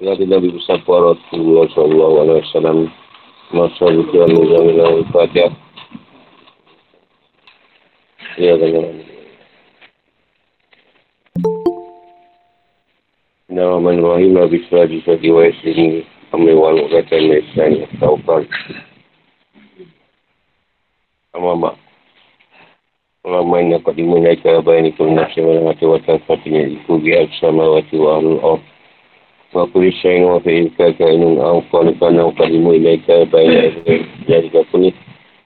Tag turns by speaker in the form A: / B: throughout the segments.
A: Nabi Nabi besar para Rasulullah sallallahu alaihi wasallam masa itu yang menjamin al-Fatihah. Ya kan. Bismillahirrahmanirrahim. Nabi Suraji Sadi wa Yasin. Amri wa al-Muqatan Ma'isan. Tauqal. Amma Ulama ini dapat dimuliakan Abang ini pun nafsi malam hati watan Fatihnya Iku biar bersama wati wa ahlul Wa kuli syain wa fi'ilka kainun Au qalukan au kalimu ilaika Bayan jadi kapuni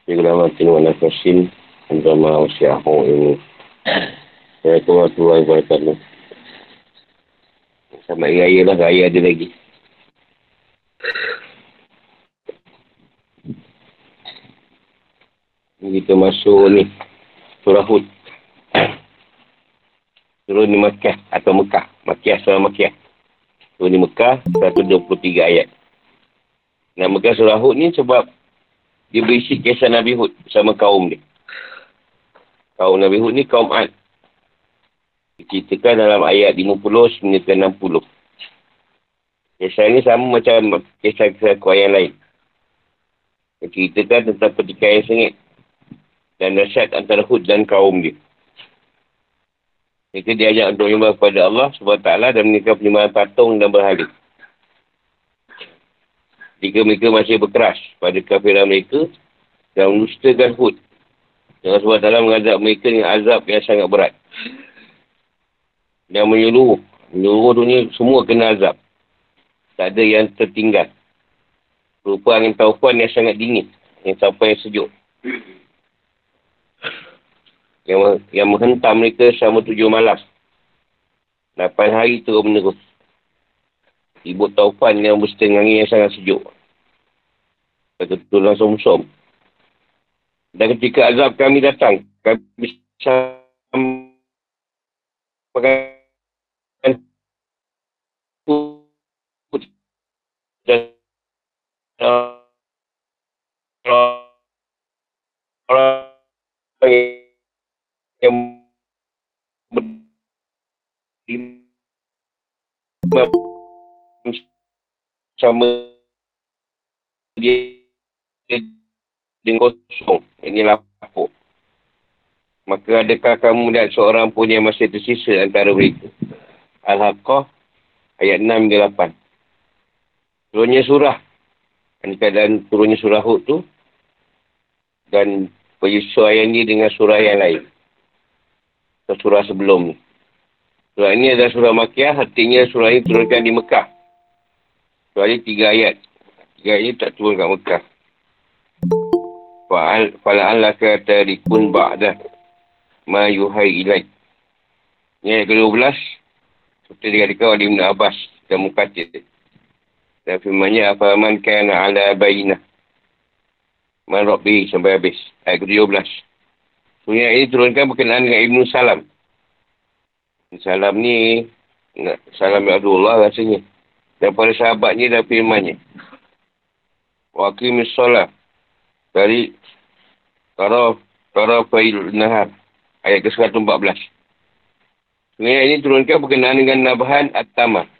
A: Di gelamatin wa nafasin Andama wa syahu ini Assalamualaikum warahmatullahi wabarakatuh Sama raya lah, raya ada lagi Kita masuk ni surah Hud. Surah ni Mekah atau Mekah. Mekah, surah Mekah. Surah ni Mekah, 123 ayat. Namakan surah Hud ni sebab dia berisi kisah Nabi Hud bersama kaum dia. Kaum Nabi Hud ni kaum Ad. Diceritakan dalam ayat 50 hingga 60. Kisah ni sama macam kisah-kisah kuat yang lain. Diceritakan tentang pertikaian sengit dan nasihat antara Hud dan kaum dia. Mereka diajak untuk menyembah kepada Allah SWT dan meninggalkan penyembahan patung dan berhala. Jika mereka masih berkeras pada kafiran mereka dan menustakan Hud. Allah SWT mengazab mereka dengan azab yang sangat berat. Dan menyeluruh. Menyeluruh dunia semua kena azab. Tak ada yang tertinggal. Rupa angin taufan yang sangat dingin. Yang sampai sejuk yang, yang menghentam mereka selama tujuh malam. Lapan hari terus menerus. Ibu taufan yang bersetengah angin yang sangat sejuk. Betul-betul langsung som. Dan ketika azab kami datang, kami bisa sama dia dengan kosong. Ini lapuk. Maka adakah kamu melihat seorang pun yang masih tersisa antara mereka? Al-Haqqah ayat 6 hingga 8. Turunnya surah. Ini keadaan turunnya surah Hud tu. Dan penyesuaian dia dengan surah yang lain surah sebelum ni. Surah ini adalah surah Makiah, artinya surah ini turunkan di Mekah. Surah ini tiga ayat. Tiga ayat ini tak turun kat Mekah. Fala'an laka tarikun ba'dah ma yuhai ilaih. Ini ayat ke-12. Seperti dikatakan oleh Ibn Abbas dan Mukatir. Dan firmannya, Afaman kana ala bayinah. Man Rabbi sampai habis. Ayat ke-17. Sungai ini turunkan berkenaan dengan Ibn Salam. Salam ni, Salam Allah rasanya. Dan para sahabatnya dan firmannya. Wakil misalah. Dari Taraf, Taraf Fail Nahar. Ayat ke-114. Sungai ini turunkan berkenaan dengan Nabahan At-Tamar.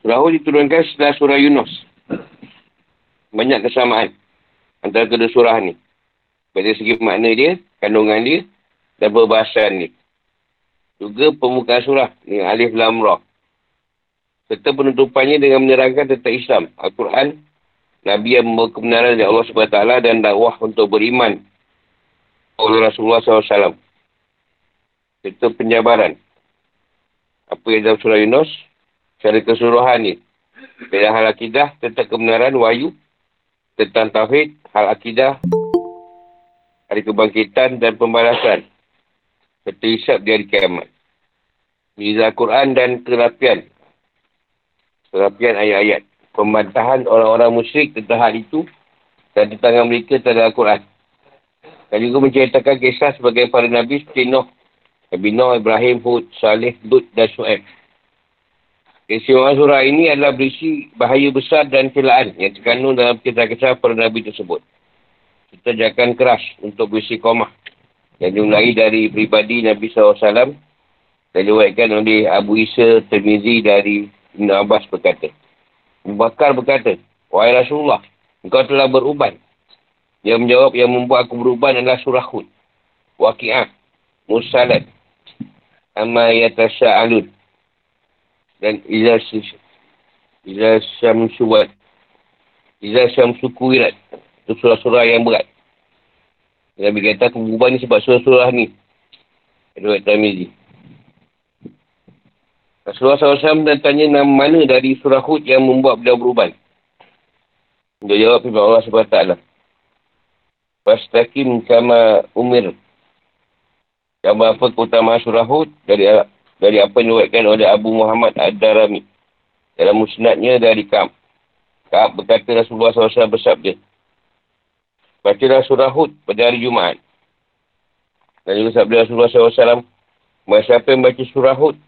A: Surah diturunkan setelah surah Yunus. Banyak kesamaan antara kedua surah ni pada segi makna dia, kandungan dia dan perbahasan dia. Juga pemuka surah dengan alif lam ra. Serta penutupannya dengan menerangkan tentang Islam, Al-Quran, Nabi yang membawa kebenaran dari Allah SWT dan dakwah untuk beriman oleh Rasulullah SAW. Serta penjabaran. Apa yang dalam surah Yunus, secara keseluruhan ni. Pada hal akidah, tentang kebenaran, wahyu, tentang tauhid, hal akidah, hari kebangkitan dan pembalasan serta hisap di hari kiamat. Miza Quran dan kerapian. Kerapian ayat-ayat. Pembantahan orang-orang musyrik tentang hal itu dan di tangan mereka terhadap Al-Quran. Dan juga menceritakan kisah sebagai para Nabi seperti Nuh, Nabi Nuh, Ibrahim, Hud, Salih, Lut dan Su'eb. Kisah surah ini adalah berisi bahaya besar dan celaan yang terkandung dalam kisah-kisah para Nabi tersebut kita jangan keras untuk komah yang dimulai dari pribadi Nabi SAW dan diwaikan oleh Abu Isa Termizi dari Ibn Abbas berkata. Abu Bakar berkata, Wahai Rasulullah, engkau telah beruban. Dia menjawab, yang membuat aku beruban adalah surah Hud. Waqi'ah, Musalat, Amma Yatasa'alun. Dan Iza Iza Syamsuwat. Iza Syamsukuirat. Itu surah-surah yang berat. Nabi kata, aku berubah ni sebab surah-surah ni. Riwayat Tamizi. Rasulullah SAW dan tanya nama mana dari surah Hud yang membuat beliau berubah. Dia jawab firman Allah SWT. Fastaqim kama umir. Kama apa keutamaan surah Hud dari dari apa yang diwakilkan oleh Abu Muhammad Ad-Darami. Dalam musnadnya dari Kam. Kaab berkata Rasulullah SAW bersabda. Bacalah surah Hud pada hari Jumaat. Dan juga sabda Rasulullah SAW. Masa siapa yang baca surah Hud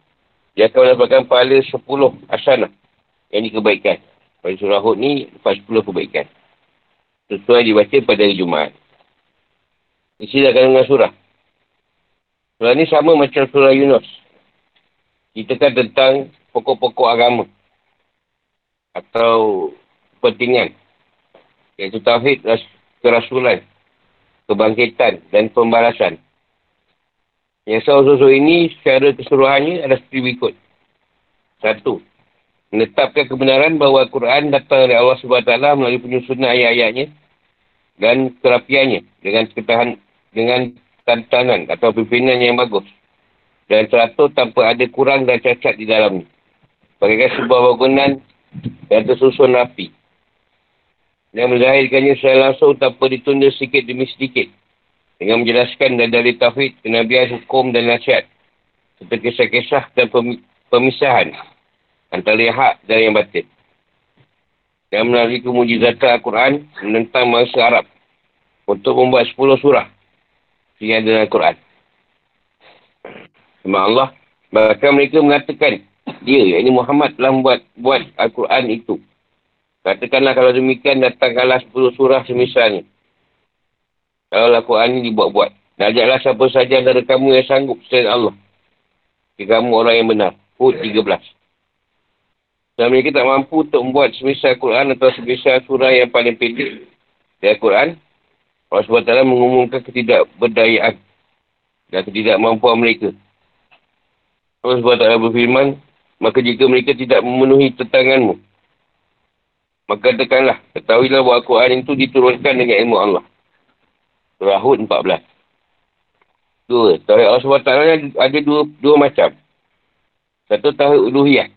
A: dia akan mendapatkan pahala 10 asanah. Yang ini kebaikan. Pada surah Hud ni, lepas 10 kebaikan. Sesuai dibaca pada hari Jumaat. Isi akan dengan surah. Surah ni sama macam surah Yunus. Kita kan tentang pokok-pokok agama. Atau kepentingan. Iaitu Tauhid, kerasulan, kebangkitan dan pembalasan. Yang usul ini secara keseluruhannya adalah seperti berikut. Satu. Menetapkan kebenaran bahawa Al-Quran datang dari Allah SWT melalui penyusunan ayat-ayatnya dan kerapiannya dengan ketahan dengan tantangan atau pimpinan yang bagus dan teratur tanpa ada kurang dan cacat di dalamnya. Bagaikan sebuah bangunan yang tersusun rapi. Yang menzahirkannya secara langsung tanpa ditunda sedikit demi sedikit dengan menjelaskan dan dari tauhid, kenabian, hukum dan nasihat serta kisah-kisah dan pemisahan antara yang hak dan yang batin. Dan melalui kemujizatan Al-Quran menentang mangsa Arab untuk membuat 10 surah yang ada dalam Al-Quran. Sama Allah, bahkan mereka mengatakan dia, ini Muhammad telah membuat buat Al-Quran itu. Katakanlah kalau demikian datangkanlah 10 surah semisalnya. Kalau Al-Quran ini dibuat-buat. Dan ajaklah siapa saja antara kamu yang sanggup selain Allah. Jika kamu orang yang benar. Hud 13. Dan mereka tak mampu untuk membuat semisal Al-Quran atau semisal surah yang paling pendek dari Al-Quran. Allah SWT mengumumkan ketidakberdayaan dan ketidakmampuan mereka. Allah SWT berfirman, maka jika mereka tidak memenuhi tetanganmu, maka tekanlah, ketahuilah bahawa Al-Quran itu diturunkan dengan ilmu Allah. Surah Hud 14. Dua. Tauhid Allah SWT ada dua, dua macam. Satu Tauhid Uluhiyah.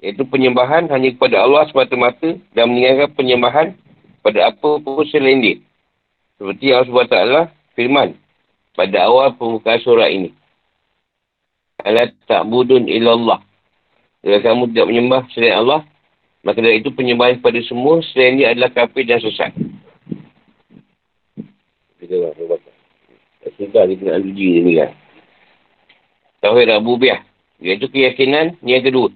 A: Iaitu penyembahan hanya kepada Allah semata-mata dan meninggalkan penyembahan pada apa pun selain dia. Seperti Allah SWT firman pada awal pembukaan surah ini. Alat ta'budun illallah. Jika kamu tidak menyembah selain Allah, maka dari itu penyembahan kepada semua selain dia adalah kafir dan sesat. Kita lah. Tak suka dia kena uji ni kan. Tauhid Rabubiyah. Iaitu keyakinan yang kedua.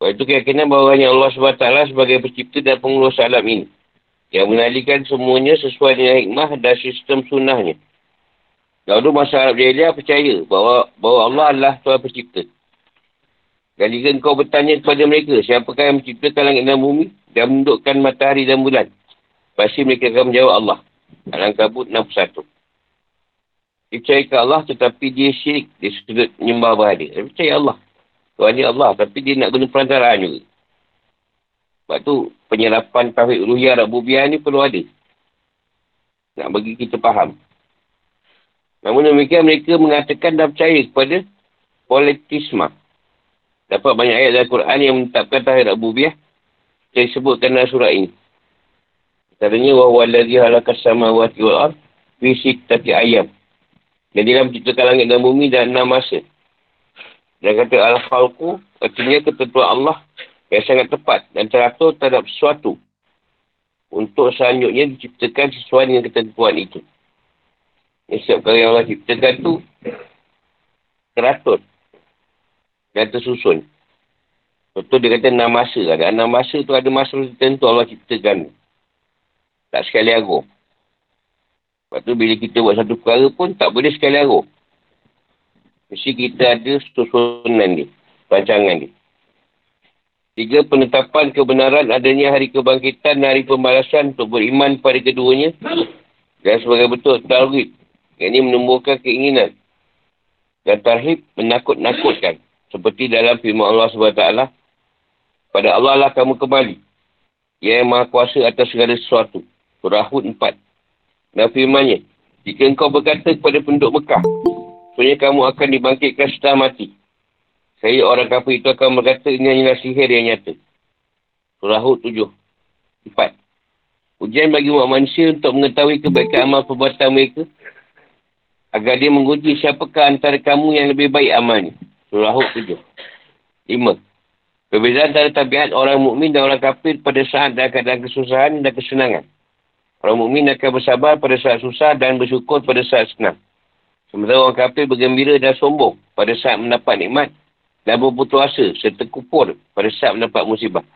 A: Iaitu keyakinan bahawa hanya Allah SWT sebagai pencipta dan pengurus alam ini. Yang menalikan semuanya sesuai dengan hikmah dan sistem sunnahnya. Lalu masa Arab Jahiliah percaya bahawa, bahawa Allah adalah Tuhan pencipta. Dan jika kau bertanya kepada mereka, siapakah yang menciptakan langit dan bumi dan mendudukkan matahari dan bulan? Pasti mereka akan menjawab Allah. Al-Ankabut 61. Dia percaya ke Allah tetapi dia syirik. Dia sudut menyembah berhala. Dia percaya Allah. Tuhan dia Allah. Tapi dia nak guna perantaraan juga. Sebab tu penyerapan tauhid uluhiyah Rabubiyah ni perlu ada. Nak bagi kita faham. Namun demikian mereka mengatakan dan percaya kepada politisma. Dapat banyak ayat dalam Quran yang menetapkan tauhid Rabubiyah. Saya sebutkan dalam surah ini. Katanya, alladhi halakas samawati wal ar fi sittati ayam. Dan dia menciptakan langit dan bumi dan enam masa. Dan kata al-khalqu, artinya ketentuan Allah yang sangat tepat dan teratur terhadap sesuatu. Untuk selanjutnya diciptakan sesuai dengan ketentuan itu. Yang setiap kali Allah ciptakan tu teratur dan tersusun. Betul dia kata enam masa. Ada enam masa tu ada masa tertentu Allah ciptakan. Tak sekali aruh. Lepas tu bila kita buat satu perkara pun tak boleh sekali aruh. Mesti kita ada susunan ni. rancangan dia. Tiga, penetapan kebenaran adanya hari kebangkitan dan hari pembalasan untuk beriman pada keduanya. Dan sebagai betul tarhib. Yang ini menumbuhkan keinginan. Dan tarhib menakut-nakutkan. Seperti dalam firman Allah SWT. Pada Allah lah kamu kembali. Ia yang maha kuasa atas segala sesuatu. Surah Hud 4. Dan firmannya. Jika engkau berkata kepada penduduk Mekah. Sebenarnya kamu akan dibangkitkan setelah mati. Saya orang kafir itu akan berkata ini hanyalah sihir yang nyata. Surah Hud 7. 4. Ujian bagi umat manusia untuk mengetahui kebaikan amal perbuatan mereka. Agar dia menguji siapakah antara kamu yang lebih baik amalnya. Surah 7. 5. Perbezaan antara tabiat orang mukmin dan orang kafir pada saat dan keadaan kesusahan dan kesenangan. Orang mukmin akan bersabar pada saat susah dan bersyukur pada saat senang. Sementara orang kafir bergembira dan sombong pada saat mendapat nikmat dan berputus asa serta kupur pada saat mendapat musibah.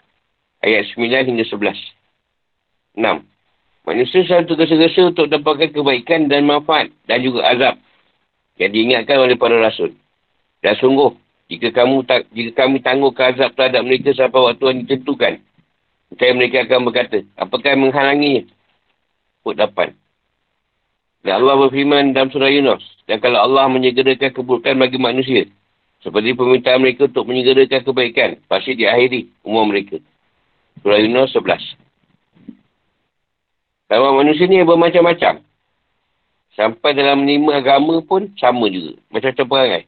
A: Ayat 9 hingga 11. 6. Manusia selalu tergesa-gesa untuk dapatkan kebaikan dan manfaat dan juga azab yang diingatkan oleh para rasul. Dan sungguh, jika kamu tak, jika kami tangguhkan azab terhadap mereka sampai waktu yang ditentukan, maka mereka akan berkata, apakah yang menghalanginya? Put 8. Dan Allah berfirman dalam surah Yunus, dan kalau Allah menyegerakan keburukan bagi manusia, seperti permintaan mereka untuk menyegerakan kebaikan. Pasti diakhiri umur mereka. Surah Yunus 11. Sama manusia ni bermacam-macam. Sampai dalam menerima agama pun sama juga. Macam-macam perangai.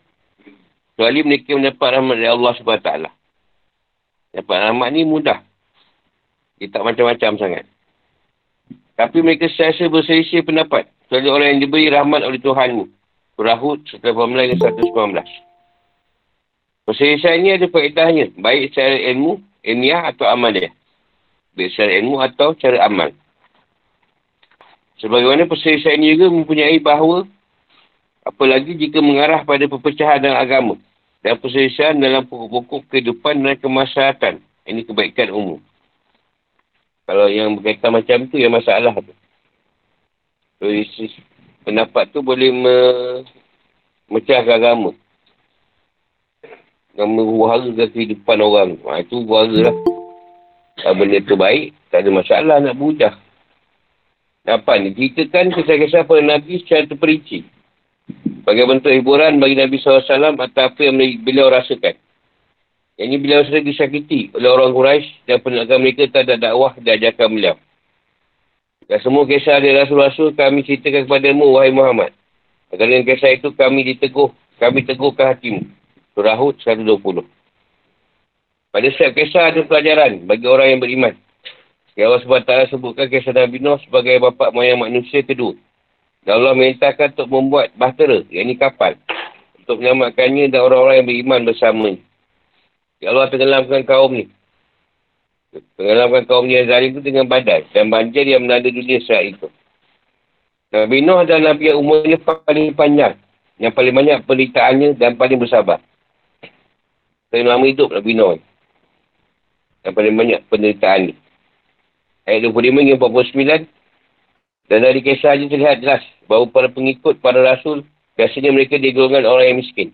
A: Kecuali mereka mendapat rahmat dari Allah SWT. Dapat rahmat ni mudah. Dia tak macam-macam sangat. Tapi mereka sesiasa berselisih pendapat. Kecuali orang yang diberi rahmat oleh Tuhanmu. Surah Hud 118 119. Perselisihan ini ada faedahnya. Baik secara ilmu, ilmiah atau amal dia. Baik secara ilmu atau cara amal. Sebagaimana perselisihan ini juga mempunyai bahawa apalagi jika mengarah pada perpecahan dalam agama dan perselisihan dalam pokok-pokok kehidupan dan kemaslahatan. Ini kebaikan umum. Kalau yang berkaitan macam tu, yang masalah tu. Pendapat tu boleh me- mecahkan agama yang meruharakan kehidupan orang. Ha, itu buara lah. Kalau benda tu baik, tak ada masalah nak berhujah. Apa ni? Ceritakan kisah-kisah para Nabi secara terperinci. Bagi bentuk hiburan bagi Nabi SAW atau apa yang beliau rasakan. Yang ini beliau sering disakiti oleh orang Quraisy dan penegakan mereka tak ada dakwah dan ajakan beliau. Dan semua kisah dari Rasul-Rasul kami ceritakan kepadamu, wahai Muhammad. Agar dengan kisah itu kami diteguh, kami teguhkan hatimu. Surah Hud 120. Pada setiap kisah ada pelajaran bagi orang yang beriman. Ya Allah SWT sebutkan kisah Nabi Nuh sebagai bapa moyang manusia kedua. Dan Allah merintahkan untuk membuat bahtera, yang ini kapal. Untuk menyelamatkannya dan orang-orang yang beriman bersama. Ya Allah tenggelamkan kaum ni. Tenggelamkan kaum ni yang zalim itu dengan badai. Dan banjir yang melanda dunia saat itu. Nabi Nuh adalah Nabi yang umurnya paling panjang. Yang paling banyak penderitaannya dan paling bersabar. Paling lama hidup Nabi Nuh. Yang paling banyak penderitaan ni. Ayat 25 hingga 49. Dan dari kisah saja terlihat jelas bahawa para pengikut para rasul biasanya mereka digolongkan orang yang miskin.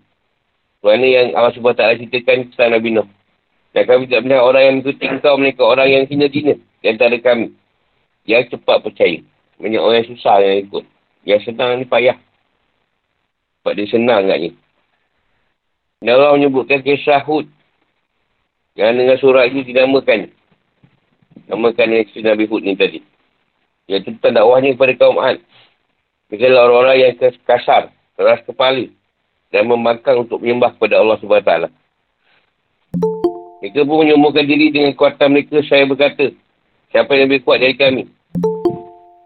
A: Kerana yang Allah SWT ceritakan kisah Nabi Nuh. Dan kami tidak melihat orang yang mengikuti engkau mereka orang yang hina-hina di antara kami. Yang cepat percaya. Banyak orang yang susah yang ikut. Yang senang ni payah. Sebab dia senang agaknya. Dan Allah menyebutkan kisah Hud. Yang dengan surah ini dinamakan. Namakan kisah Nabi Hud ni tadi. Yang tentang dakwahnya kepada kaum Ad. Mereka adalah orang-orang yang kasar, keras kepala dan membangkang untuk menyembah kepada Allah SWT. Mereka pun menyembuhkan diri dengan kuatan mereka. Saya berkata, siapa yang lebih kuat dari kami?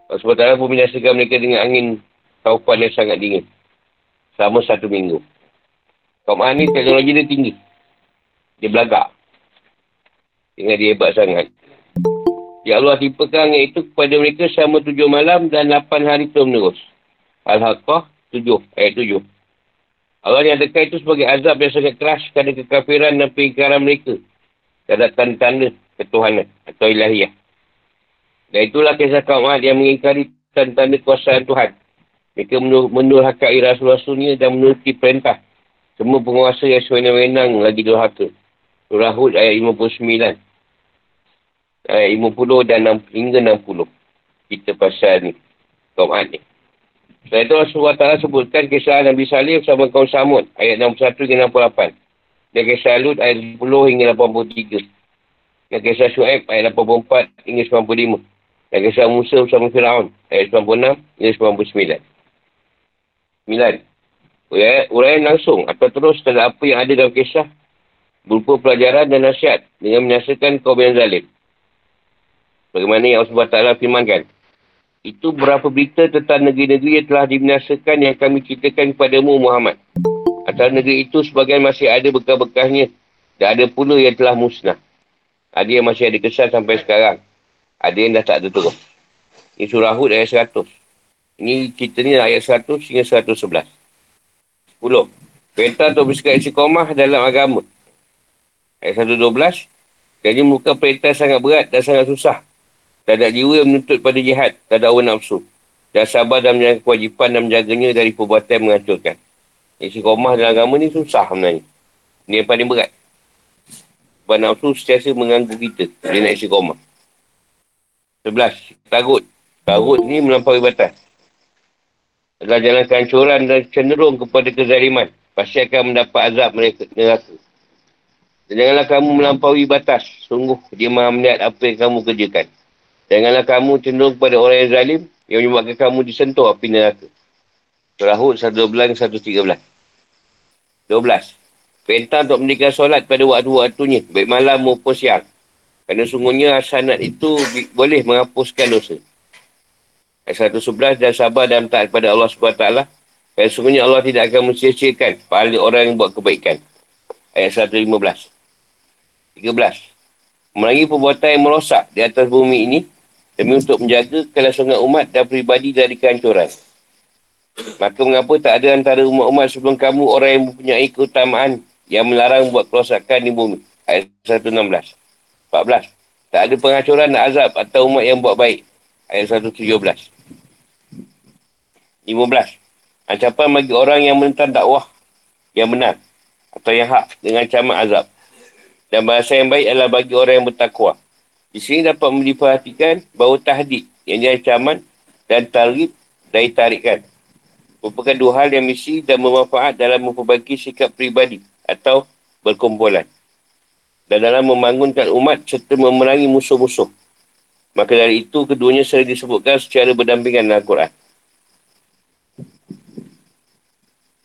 A: Allah SWT pun menyaksikan mereka dengan angin taufan yang sangat dingin. Selama satu minggu. Kaum A ni teknologi dia tinggi. Dia belagak. Dengan dia hebat sangat. Ya Allah tipakan angin itu kepada mereka selama tujuh malam dan lapan hari terus menerus. Al-Haqqah tujuh. Ayat tujuh. Allah nyatakan itu sebagai azab yang sangat keras kerana kekafiran dan pengingkaran mereka. Terhadap tanda-tanda ketuhanan atau ilahiyah. Dan itulah kisah kaum Ad yang mengingkari tanda-tanda kuasaan Tuhan. Mereka menurhakai rasul-rasulnya dan menuruti perintah Semua penguasa yang sewenang-wenang lagi durhaka. Surah Hud ayat 59. Ayat 50 dan 6, hingga 60. Kita pasal ni. Kaum Ad ni. Setelah itu Rasulullah Ta'ala sebutkan kisah Nabi Salim sama kaum Samud. Ayat 61 hingga 68. Dan kisah Lut ayat 10 hingga 83. Dan kisah Shu'aib ayat 84 hingga 95. Dan kisah Musa bersama Fir'aun ayat 96 hingga 99. 9. Uraian langsung atau terus terhadap apa yang ada dalam kisah berupa pelajaran dan nasihat dengan menyaksikan kaum yang zalim. Bagaimana yang Allah Ta'ala firmankan. Itu berapa berita tentang negeri-negeri yang telah dibinasakan yang kami ceritakan kepadamu Muhammad. Antara negeri itu sebagian masih ada bekas-bekasnya. Dan ada pula yang telah musnah. Ada yang masih ada kesan sampai sekarang. Ada yang dah tak ada terus. Ini surah Hud ayat 100. Ini cerita ni ayat 100 hingga 111. 10. Perintah untuk bersikap istiqomah dalam agama. Ayat 112. Jadi muka perintah sangat berat dan sangat susah. Tak ada jiwa yang menuntut pada jihad. Tak ada awal nafsu. Dan sabar dan menjaga kewajipan dan menjaganya dari perbuatan yang menghancurkan. Istiqomah dalam agama ni susah sebenarnya. Ini yang paling berat. Sebab nafsu setiasa mengganggu kita. Dia nak istiqomah. Sebelas. Tarut. Tarut ni melampaui batas. Adalah jalan kehancuran dan cenderung kepada kezaliman. Pasti akan mendapat azab mereka neraka. Dan janganlah kamu melampaui batas. Sungguh dia maha melihat apa yang kamu kerjakan. Janganlah kamu cenderung kepada orang yang zalim yang menyebabkan kamu disentuh api neraka. Surah Hud 112 113. 12. Perintah untuk mendirikan solat pada waktu-waktunya, baik malam maupun siang. Kerana sungguhnya hasanat itu boleh menghapuskan dosa. Ayat 111 dan sabar dan taat kepada Allah SWT. Kerana sungguhnya Allah tidak akan mensia-siakan pahala orang yang buat kebaikan. Ayat 115. 13. Melalui perbuatan yang merosak di atas bumi ini, demi untuk menjaga kelangsungan umat dan peribadi dari kehancuran. Maka mengapa tak ada antara umat-umat sebelum kamu orang yang mempunyai keutamaan yang melarang buat kerosakan di bumi. Ayat 116. 14. Tak ada penghancuran azab atau umat yang buat baik. Ayat 117. 15. Ancapan bagi orang yang menentang dakwah yang benar atau yang hak dengan ancaman azab. Dan bahasa yang baik adalah bagi orang yang bertakwa. Di sini dapat diperhatikan bahawa tahdid yang ancaman dan tarif dari tarikan. Merupakan dua hal yang misi dan bermanfaat dalam memperbaiki sikap pribadi atau berkumpulan. Dan dalam membangunkan umat serta memerangi musuh-musuh. Maka dari itu, keduanya sering disebutkan secara berdampingan dalam Al-Quran.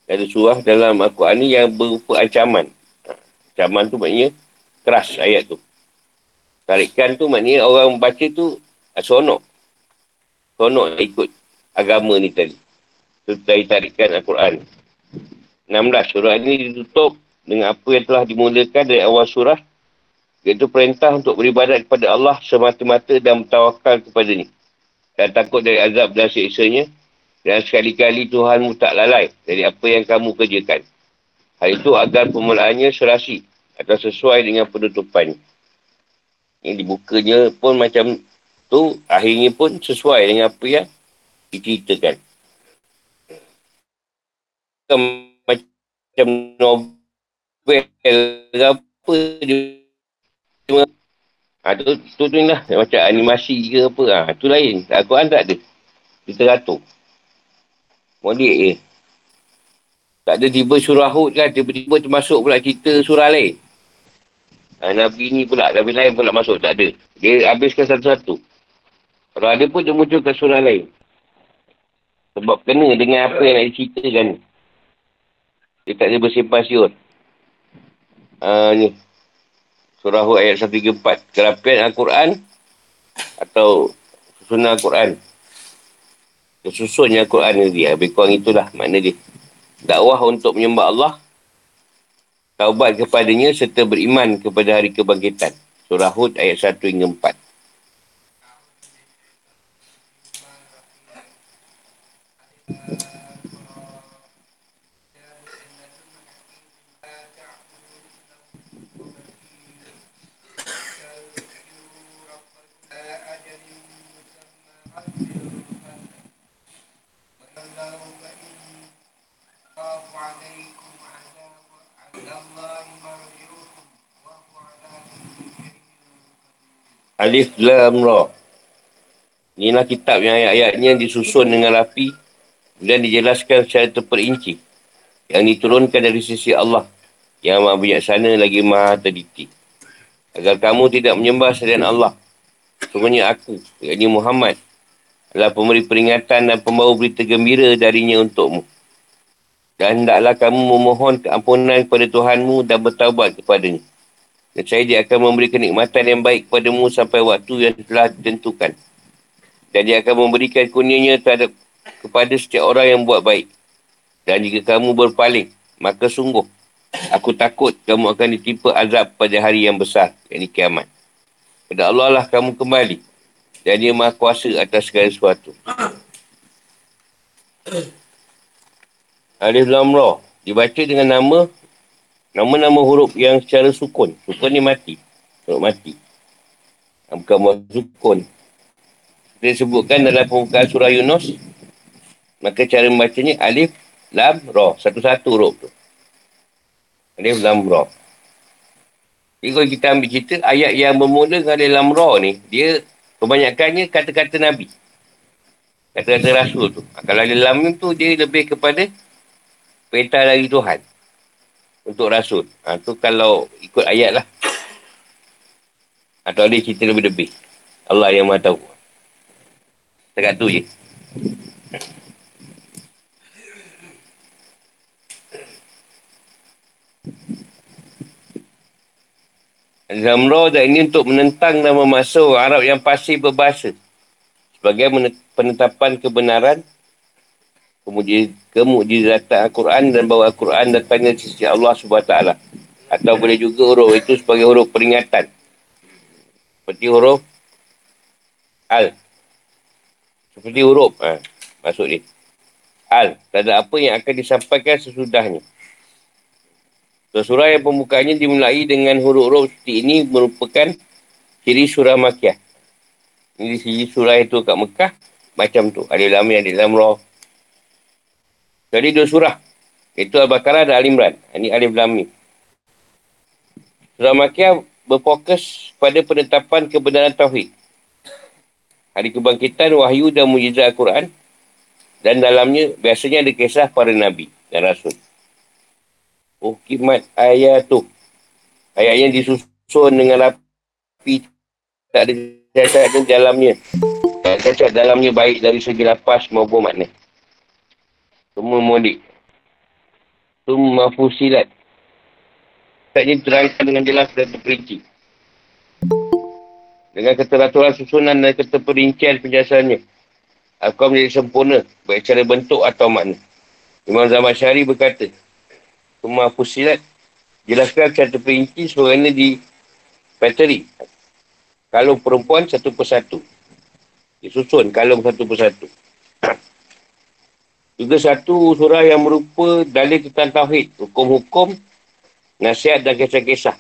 A: Ada surah dalam Al-Quran ni yang berupa ancaman. Ancaman tu maknanya keras ayat tu. Tarikan tu maknanya orang baca tu ah, sonok. Sonok ikut agama ni tadi. Itu dari tarikan Al-Quran. 16. Surah ini ditutup dengan apa yang telah dimulakan dari awal surah. Iaitu perintah untuk beribadat kepada Allah semata-mata dan bertawakal kepadanya. Dan takut dari azab dan siksanya. Dan sekali-kali Tuhanmu tak lalai dari apa yang kamu kerjakan. Hal itu agar pemulaannya serasi atau sesuai dengan penutupannya. Yang dibukanya pun macam tu, akhirnya pun sesuai dengan apa yang diceritakan. Macam novel apa dia Ha, tu, tu, tu lah. Macam animasi ke apa. Ha, tu lain. Al-Quran tak ada. Literatur. Modik je. Tak ada tiba surah Hud kan. Tiba-tiba termasuk pula cerita surah lain. Ha, Nabi ni pula, Nabi lain pula masuk, tak ada. Dia habiskan satu-satu. Kalau ada pun dia muncul ke surah lain. Sebab kena dengan apa yang nak diceritakan. Dia tak ada bersimpan siur. Ha, ni. Surah Hud ayat 134. Kerapian Al-Quran atau susunan Al-Quran. Kesusunnya Al-Quran ni dia. Lebih kurang itulah makna dia. Dakwah untuk menyembah Allah taubat kepadanya serta beriman kepada hari kebangkitan. Surah Hud ayat 1 hingga 4. Thank you. Alif Lam Ra. Inilah kitab yang ayat-ayatnya disusun dengan rapi dan dijelaskan secara terperinci. Yang diturunkan dari sisi Allah yang maha bijaksana lagi maha teliti. Agar kamu tidak menyembah selain Allah. Sebenarnya aku, yakni Muhammad, adalah pemberi peringatan dan pembawa berita gembira darinya untukmu. Dan hendaklah kamu memohon keampunan kepada Tuhanmu dan bertawabat kepadanya. Dan saya dia akan memberi kenikmatan yang baik kepadamu sampai waktu yang telah ditentukan. Dan dia akan memberikan kurnianya terhadap kepada setiap orang yang buat baik. Dan jika kamu berpaling, maka sungguh aku takut kamu akan ditimpa azab pada hari yang besar, yakni kiamat. Pada Allah lah kamu kembali. Dan dia maha kuasa atas segala sesuatu. Alif Lam Ra. Dibaca dengan nama Nama-nama huruf yang secara sukun. Sukun ni mati. Huruf mati. Bukan buat sukun. Kita sebutkan dalam pembukaan surah Yunus. Maka cara membacanya alif, lam, ra. Satu-satu huruf tu. Alif, lam, ra. Jadi kalau kita ambil cerita, ayat yang bermula dengan alif, lam, ra ni, dia kebanyakannya kata-kata Nabi. Kata-kata Rasul tu. Kalau alif, lam tu, dia lebih kepada perintah dari Tuhan untuk rasul. Ha, tu kalau ikut ayat lah. Atau ada cerita lebih-lebih. Allah yang mahu tahu. Dekat tu je. Zamro dan ini untuk menentang dan memasuk Arab yang pasti berbahasa. Sebagai penetapan kebenaran kemujizatan Al-Quran dan bahawa Al-Quran datangnya sisi Allah SWT. Atau boleh juga huruf itu sebagai huruf peringatan. Seperti huruf Al. Seperti huruf. Ha, maksud ni. Al. Tak ada apa yang akan disampaikan sesudahnya. So, surah yang pembukaannya dimulai dengan huruf-huruf seperti ini merupakan ciri surah Makkiyah. Ini sisi surah itu kat Mekah. Macam tu. Ada dalam yang ada dalam roh. Jadi dua surah. Itu Al-Baqarah dan Al-Imran. Ini Alif Lam Surah Makiyah berfokus pada penetapan kebenaran Tauhid. Hari kebangkitan, wahyu dan mujizat Al-Quran. Dan dalamnya biasanya ada kisah para Nabi dan Rasul. Oh, kimat ayat tu. Ayat yang disusun dengan rapi. Tak ada cacat dalamnya. Tak ada cacat dalamnya baik dari segi lapas maupun makna. Semua mudik. Semua fusilat. Taknya terangkan dengan jelas dan terperinci. Dengan keteraturan susunan dan keterperincian penjelasannya. Aku menjadi sempurna baik secara bentuk atau makna. Imam Zaman Syari berkata, semua fusilat jelaskan secara terperinci sebenarnya di bateri. Kalau perempuan satu persatu. Disusun kalung satu persatu. Juga satu surah yang merupa dalil tentang tauhid, hukum-hukum, nasihat dan kisah-kisah.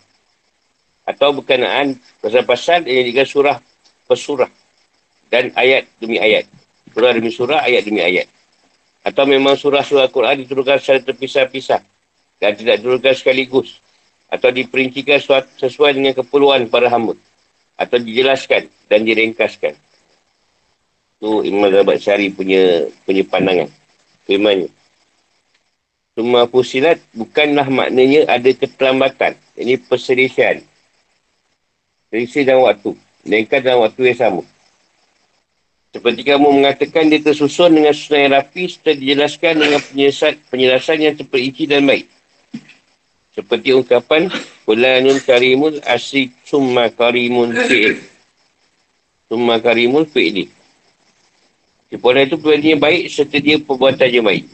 A: Atau berkenaan pasal-pasal yang juga surah pesurah dan ayat demi ayat. Surah demi surah, ayat demi ayat. Atau memang surah-surah Al-Quran diturunkan secara terpisah-pisah dan tidak diturunkan sekaligus. Atau diperincikan sesuai dengan keperluan para hamba. Atau dijelaskan dan diringkaskan. Itu Imam Zabat Syari punya, punya pandangan firmannya. Semua fusilat bukanlah maknanya ada keterlambatan. Ini perselisihan. Selisih dalam waktu. Mereka dalam waktu yang sama. Seperti kamu mengatakan dia tersusun dengan susunan yang rapi setelah dijelaskan dengan penjelasan, penjelasan yang terperinci dan baik. Seperti ungkapan Fulanun karimul asri summa karimun fi'il. Summa karimul fi'ili. Sempurna itu perbuatannya baik serta dia perbuatannya baik.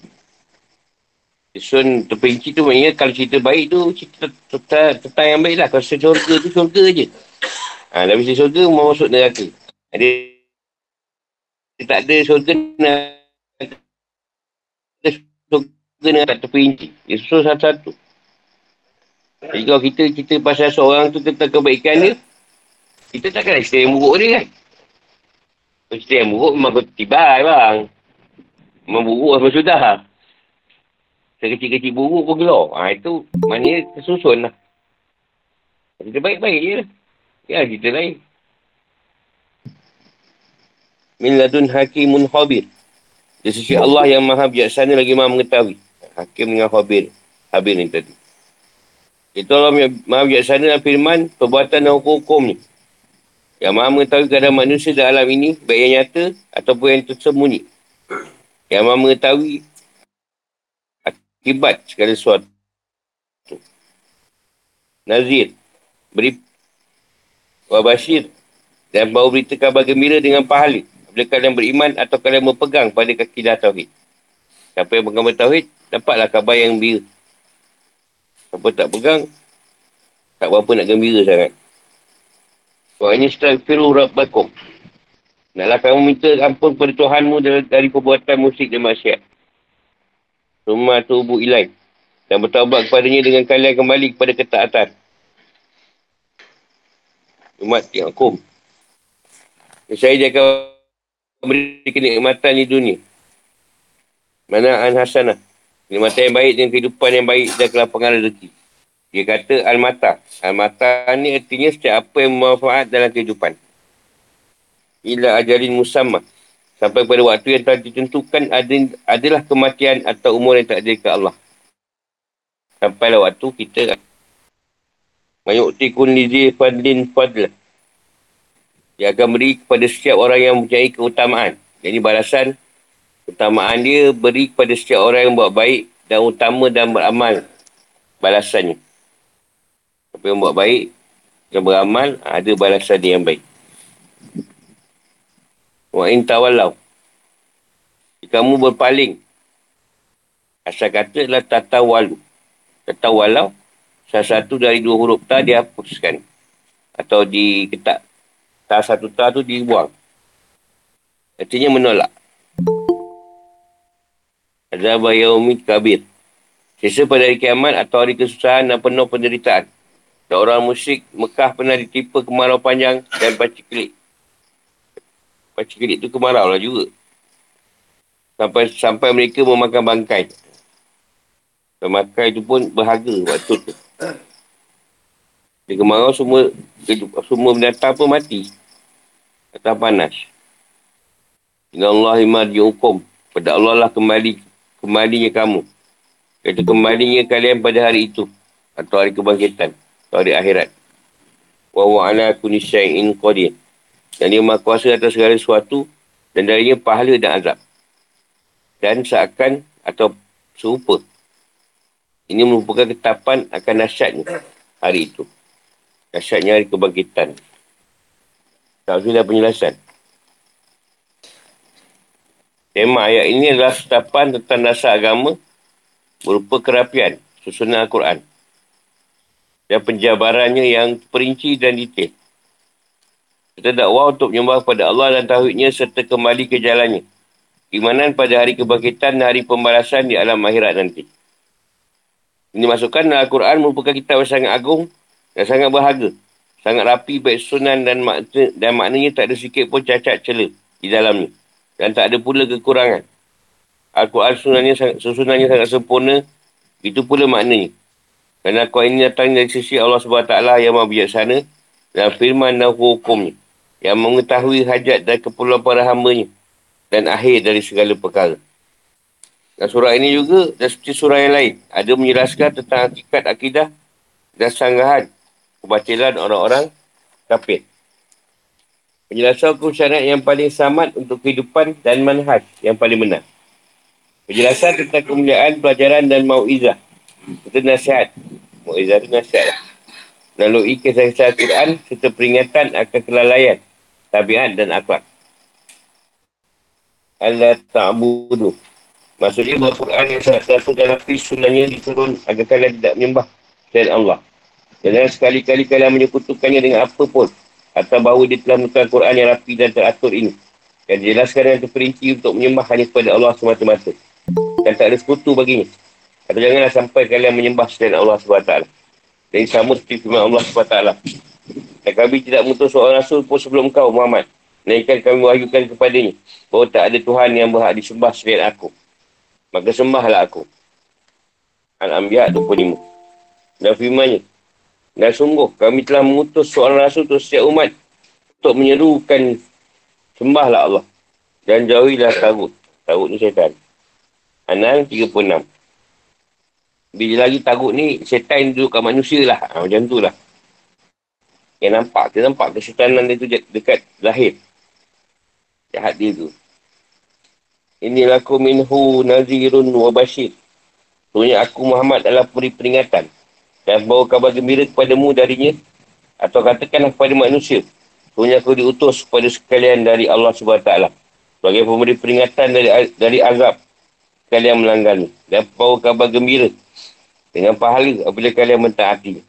A: Sun terperinci tu maknanya kalau cerita baik tu cerita tentang, yang baik lah. Kalau cerita syurga tu syurga je. Ha, dah bisa syurga mau masuk neraka. Dia, dia tak ada syurga neraka. Syurga neraka tak terperinci. Dia susun satu-satu. Jadi kalau kita cerita pasal seorang tu tentang kebaikan dia, kita takkan cerita yang buruk dia kan. Cerita yang buruk memang kau tibai bang. Memang buruk apa sudah. Sekecil-kecil buruk pun gelap. Ha, itu maknanya tersusun lah. Cerita baik-baik je lah. Ya, cerita lain. min ladun hakimun khabir. Di sisi Allah yang maha bijaksana lagi maha mengetahui. Hakim dengan khabir. Habir ni tadi. Itu Allah maha bijaksana dan firman perbuatan dan hukum-hukum ni. Yang maha mengetahui keadaan manusia dalam alam ini, baik yang nyata ataupun yang tersembunyi. Yang maha mengetahui akibat segala sesuatu. Nazir. Beri Wabashir. Dan bawa berita kabar gembira dengan pahala. Bila kalian beriman atau kalian berpegang pada kakidah Tauhid. Siapa yang pegang Tauhid, dapatlah kabar yang gembira. Siapa tak pegang, tak berapa nak gembira sangat. Wa ini stagfiru rabbakum. Naklah kamu minta ampun kepada Tuhanmu dari, dari perbuatan musik dan maksiat. Rumah tubuh ilai. Dan bertawabat kepadanya dengan kalian kembali kepada ketaatan. Umat yang hukum. Saya dia akan memberi kenikmatan di dunia. Mana An Hasanah. Kenikmatan yang baik dengan kehidupan yang baik dan kelapangan rezeki. Dia kata Al-Mata. Al-Mata ni artinya setiap apa yang bermanfaat dalam kehidupan. Ila ajalin musamma. Sampai pada waktu yang telah ditentukan adalah kematian atau umur yang tak ada ke Allah. Sampailah waktu kita Mayukti kun lizi fadlin fadlah. Dia akan beri kepada setiap orang yang mempunyai keutamaan. Jadi balasan utamaan dia beri kepada setiap orang yang buat baik dan utama dan beramal balasannya. Siapa yang buat baik dan beramal, ada balasan yang baik. Wa in tawallaw. Kamu berpaling. Asal kata adalah tatawalu. Tatawalau. Salah satu dari dua huruf ta dihapuskan. Atau diketak Ta satu ta tu dibuang. Artinya menolak. Azab yaumid kabir. Sisa pada hari kiamat atau hari kesusahan dan penuh penderitaan. Dan orang musyrik Mekah pernah ditipu kemarau panjang dan paciklik. Paciklik tu kemarau lah juga. Sampai sampai mereka memakan bangkai. Pemakai tu pun berharga waktu tu. Dia kemarau semua, semua binatang pun mati atas panas. Inna Allah hukum. Pada Allah lah kembali, kembalinya kamu. Itu kembalinya kalian pada hari itu. Atau hari kebangkitan. Hari akhirat. Wa wa'ala kunisyai'in qadir. Dan dia maha kuasa atas segala sesuatu. Dan darinya pahala dan azab. Dan seakan atau serupa. Ini merupakan ketapan akan nasyatnya hari itu. Nasyatnya hari kebangkitan. Tafsir dan penjelasan. Tema ayat ini adalah setapan tentang dasar agama berupa kerapian susunan Al-Quran dan penjabarannya yang perinci dan detail. Kita dakwah untuk menyembah kepada Allah dan tauhidnya serta kembali ke jalannya. Imanan pada hari kebangkitan dan hari pembalasan di alam akhirat nanti. Ini masukkan Al-Quran merupakan kitab yang sangat agung dan sangat berharga sangat rapi baik sunan dan makna, dan maknanya tak ada sikit pun cacat cela di dalamnya. Dan tak ada pula kekurangan. Al-Quran sunannya, susunannya sangat sempurna. Itu pula maknanya. Kerana Al-Quran ini datang dari sisi Allah SWT yang maha bijaksana dan firman dan hukumnya. Yang mengetahui hajat dan keperluan para hambanya. Dan akhir dari segala perkara. Dan surah ini juga, dan seperti surah yang lain, ada menjelaskan tentang hakikat akidah dan sanggahan kebatilan orang-orang kafir. Penjelasan hukum syariat yang paling samat untuk kehidupan dan manhaj yang paling benar. Penjelasan tentang kemuliaan pelajaran dan mau'izah. Itu nasihat. Mau'izah itu nasihat. Melalui kisah-kisah Al-Quran serta peringatan akan kelalaian, tabiat dan akhlak. Allah ta'budu. Maksudnya bahawa Quran yang sangat satu dalam sunnahnya diturun agar kalian tidak menyembah selain Allah. Jangan sekali-kali kalian menyekutukannya dengan apa pun. Atau bahawa dia telah menukar Quran yang rapi dan teratur ini. Dan dijelaskan yang terperinci untuk menyembah hanya kepada Allah semata-mata. Dan tak ada sekutu baginya. Atau janganlah sampai kalian menyembah selain Allah SWT. Dan sama seperti firman Allah SWT. Dan kami tidak mengutus seorang rasul pun sebelum kau Muhammad. Melainkan kami wahyukan kepadanya. Bahawa tak ada Tuhan yang berhak disembah selain aku. Maka sembahlah aku. Al-Anbiya 25. Dan firmannya. Dan sungguh kami telah mengutus seorang rasul untuk setiap umat untuk menyerukan sembahlah Allah. Dan jauhilah tagut. Tagut ni syaitan. Anal 36. Bila lagi tagut ni, syaitan duduk kat manusia lah. Ha, macam tu lah. Yang nampak, kita nampak kesyatanan dia tu dekat lahir. Jahat dia tu. Inilah ku minhu nazirun wa bashir. Sebenarnya aku Muhammad adalah peri peringatan. Dan bawa kabar gembira kepadamu darinya. Atau katakanlah kepada manusia. Sebenarnya aku diutus kepada sekalian dari Allah SWT. Sebagai pemberi peringatan dari dari azab. Kalian melanggar Dan bawa kabar gembira dengan pahala apabila kalian mentaati.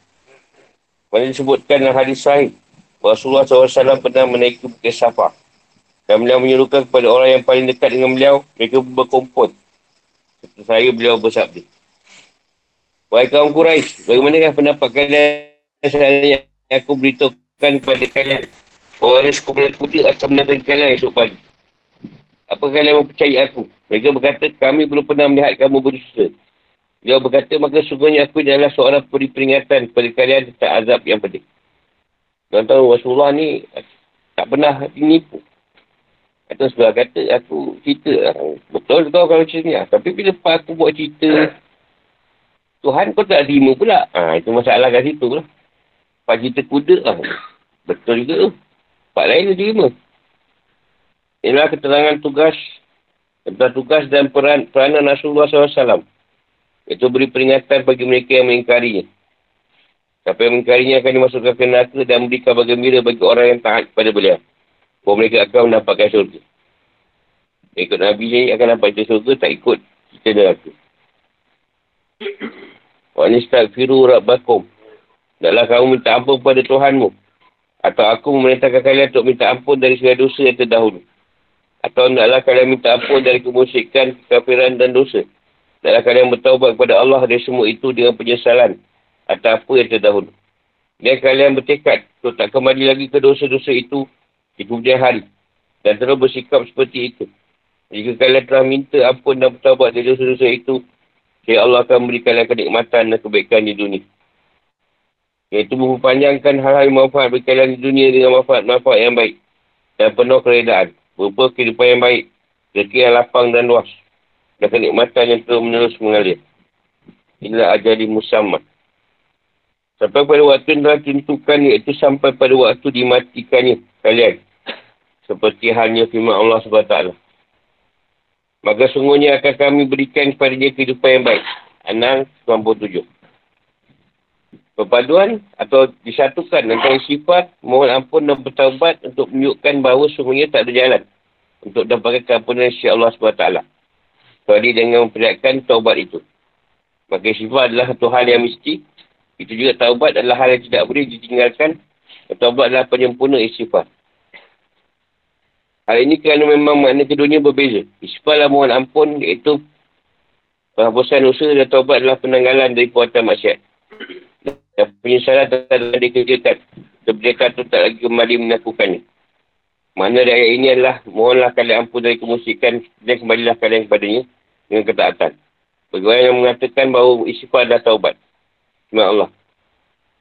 A: Mana disebutkan dalam hadis sahih, Rasulullah SAW pernah menaiki Bukit Safa. Dan beliau menyuruhkan kepada orang yang paling dekat dengan beliau, mereka berkumpul. Seperti saya, beliau bersabda. Wahai kaum Quraisy, bagaimana pendapat kalian yang aku beritahukan kepada kalian? Orang yang sekumpulan kuda akan menantang kalian esok pagi. Apa kalian mempercayai aku? Mereka berkata, kami belum pernah melihat kamu berdusta. Dia berkata, maka sungguhnya aku adalah seorang peri peringatan kepada kalian tentang azab yang pedih. Tuan tahu Rasulullah ni tak pernah dinipu. Atau sebelah kata, aku cerita. Betul kau kalau cerita ni. Tapi bila aku buat cerita, Tuhan kau tak terima pula. Ha, itu masalah kat situ lah. Pak cerita kuda, ha. betul juga. Pak lain dia terima. Inilah keterangan tugas tentang tugas dan peran peranan Rasulullah SAW. Itu beri peringatan bagi mereka yang mengingkarinya. Siapa yang mengingkarinya akan dimasukkan ke neraka dan memberi kabar gembira bagi orang yang taat kepada beliau. Bahawa mereka akan mendapatkan syurga. Ikut Nabi ni akan dapat syurga, tak ikut kita neraka. Wa nistagfiru rabbakum. Taklah kamu minta ampun kepada Tuhanmu. Atau aku memerintahkan kalian untuk minta ampun dari segala dosa yang terdahulu. Atau taklah kalian minta ampun dari kemusikan, kekafiran dan dosa. Taklah kalian bertaubat kepada Allah dari semua itu dengan penyesalan atau apa yang terdahulu. Dan kalian bertekad untuk tak kembali lagi ke dosa-dosa itu di kemudian hari. Dan terus bersikap seperti itu. Jika kalian telah minta ampun dan bertaubat dari dosa-dosa itu, ya Allah akan memberi kalian kenikmatan dan kebaikan di dunia. Iaitu memperpanjangkan hal-hal yang manfaat bagi kalian di dunia dengan manfaat-manfaat yang baik. Dan penuh keredaan. Berupa kehidupan yang baik. Rezeki yang lapang dan luas dan kenikmatan yang terus menerus mengalir. Inilah ajali musamad. Sampai pada waktu yang telah tentukan iaitu sampai pada waktu dimatikannya kalian. Seperti halnya firman Allah SWT. Maka sungguhnya akan kami berikan kepada dia kehidupan yang baik. Anang 97. Perpaduan atau disatukan antara sifat mohon ampun dan bertaubat untuk menunjukkan bahawa sungguhnya tak ada jalan untuk dapatkan keampunan si Allah SWT kecuali dengan memperlihatkan taubat itu. Maka sifat adalah satu hal yang mesti. Itu juga taubat adalah hal yang tidak boleh ditinggalkan. Taubat adalah penyempurna istighfar. Hal ini kerana memang makna keduanya berbeza. Istighfar adalah mohon ampun iaitu penghapusan usaha dan taubat adalah penanggalan dari perbuatan maksiat. Dan penyesalan telah dikerjakan. Kebijakan itu tak lagi kembali melakukannya. Mana dari ayat ini adalah mohonlah kalian ampun dari kemusikan dan kembalilah kalian kepadanya dengan ketaatan. Bagaimana yang mengatakan bahawa istighfar adalah taubat. Terima Allah.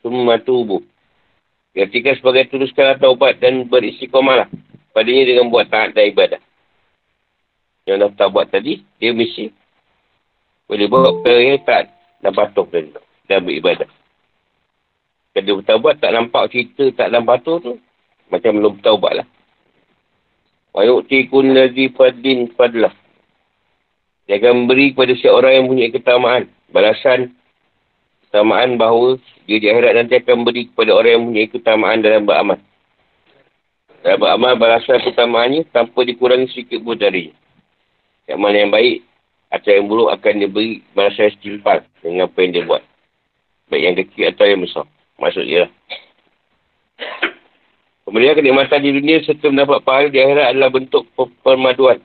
A: Semua tubuh. Ketika sebagai tuluskanlah taubat dan beristiqomah lah. Padanya dengan buat taat dan ibadah. Yang dah taubat tadi, dia mesti boleh bawa yang taat dan patuh. Dan beribadah. Dia bertaubat tak nampak cerita tak dalam patuh tu, macam belum bertaubat lah. Wa yu'tikun ladhi fadlin fadlah. Dia akan memberi kepada siapa orang yang punya ketamaan. Balasan ketamaan bahawa dia di akhirat nanti akan memberi kepada orang yang punya ketamaan dalam beramal. Dalam beramal balasan ketamaannya tanpa dikurangi sedikit pun dari. Yang mana yang baik atau yang buruk akan diberi balasan istighfar dengan apa yang dia buat. Baik yang kecil atau yang besar. Maksudnya. Kemudian kenikmatan di dunia serta mendapat pahala di akhirat adalah bentuk permaduan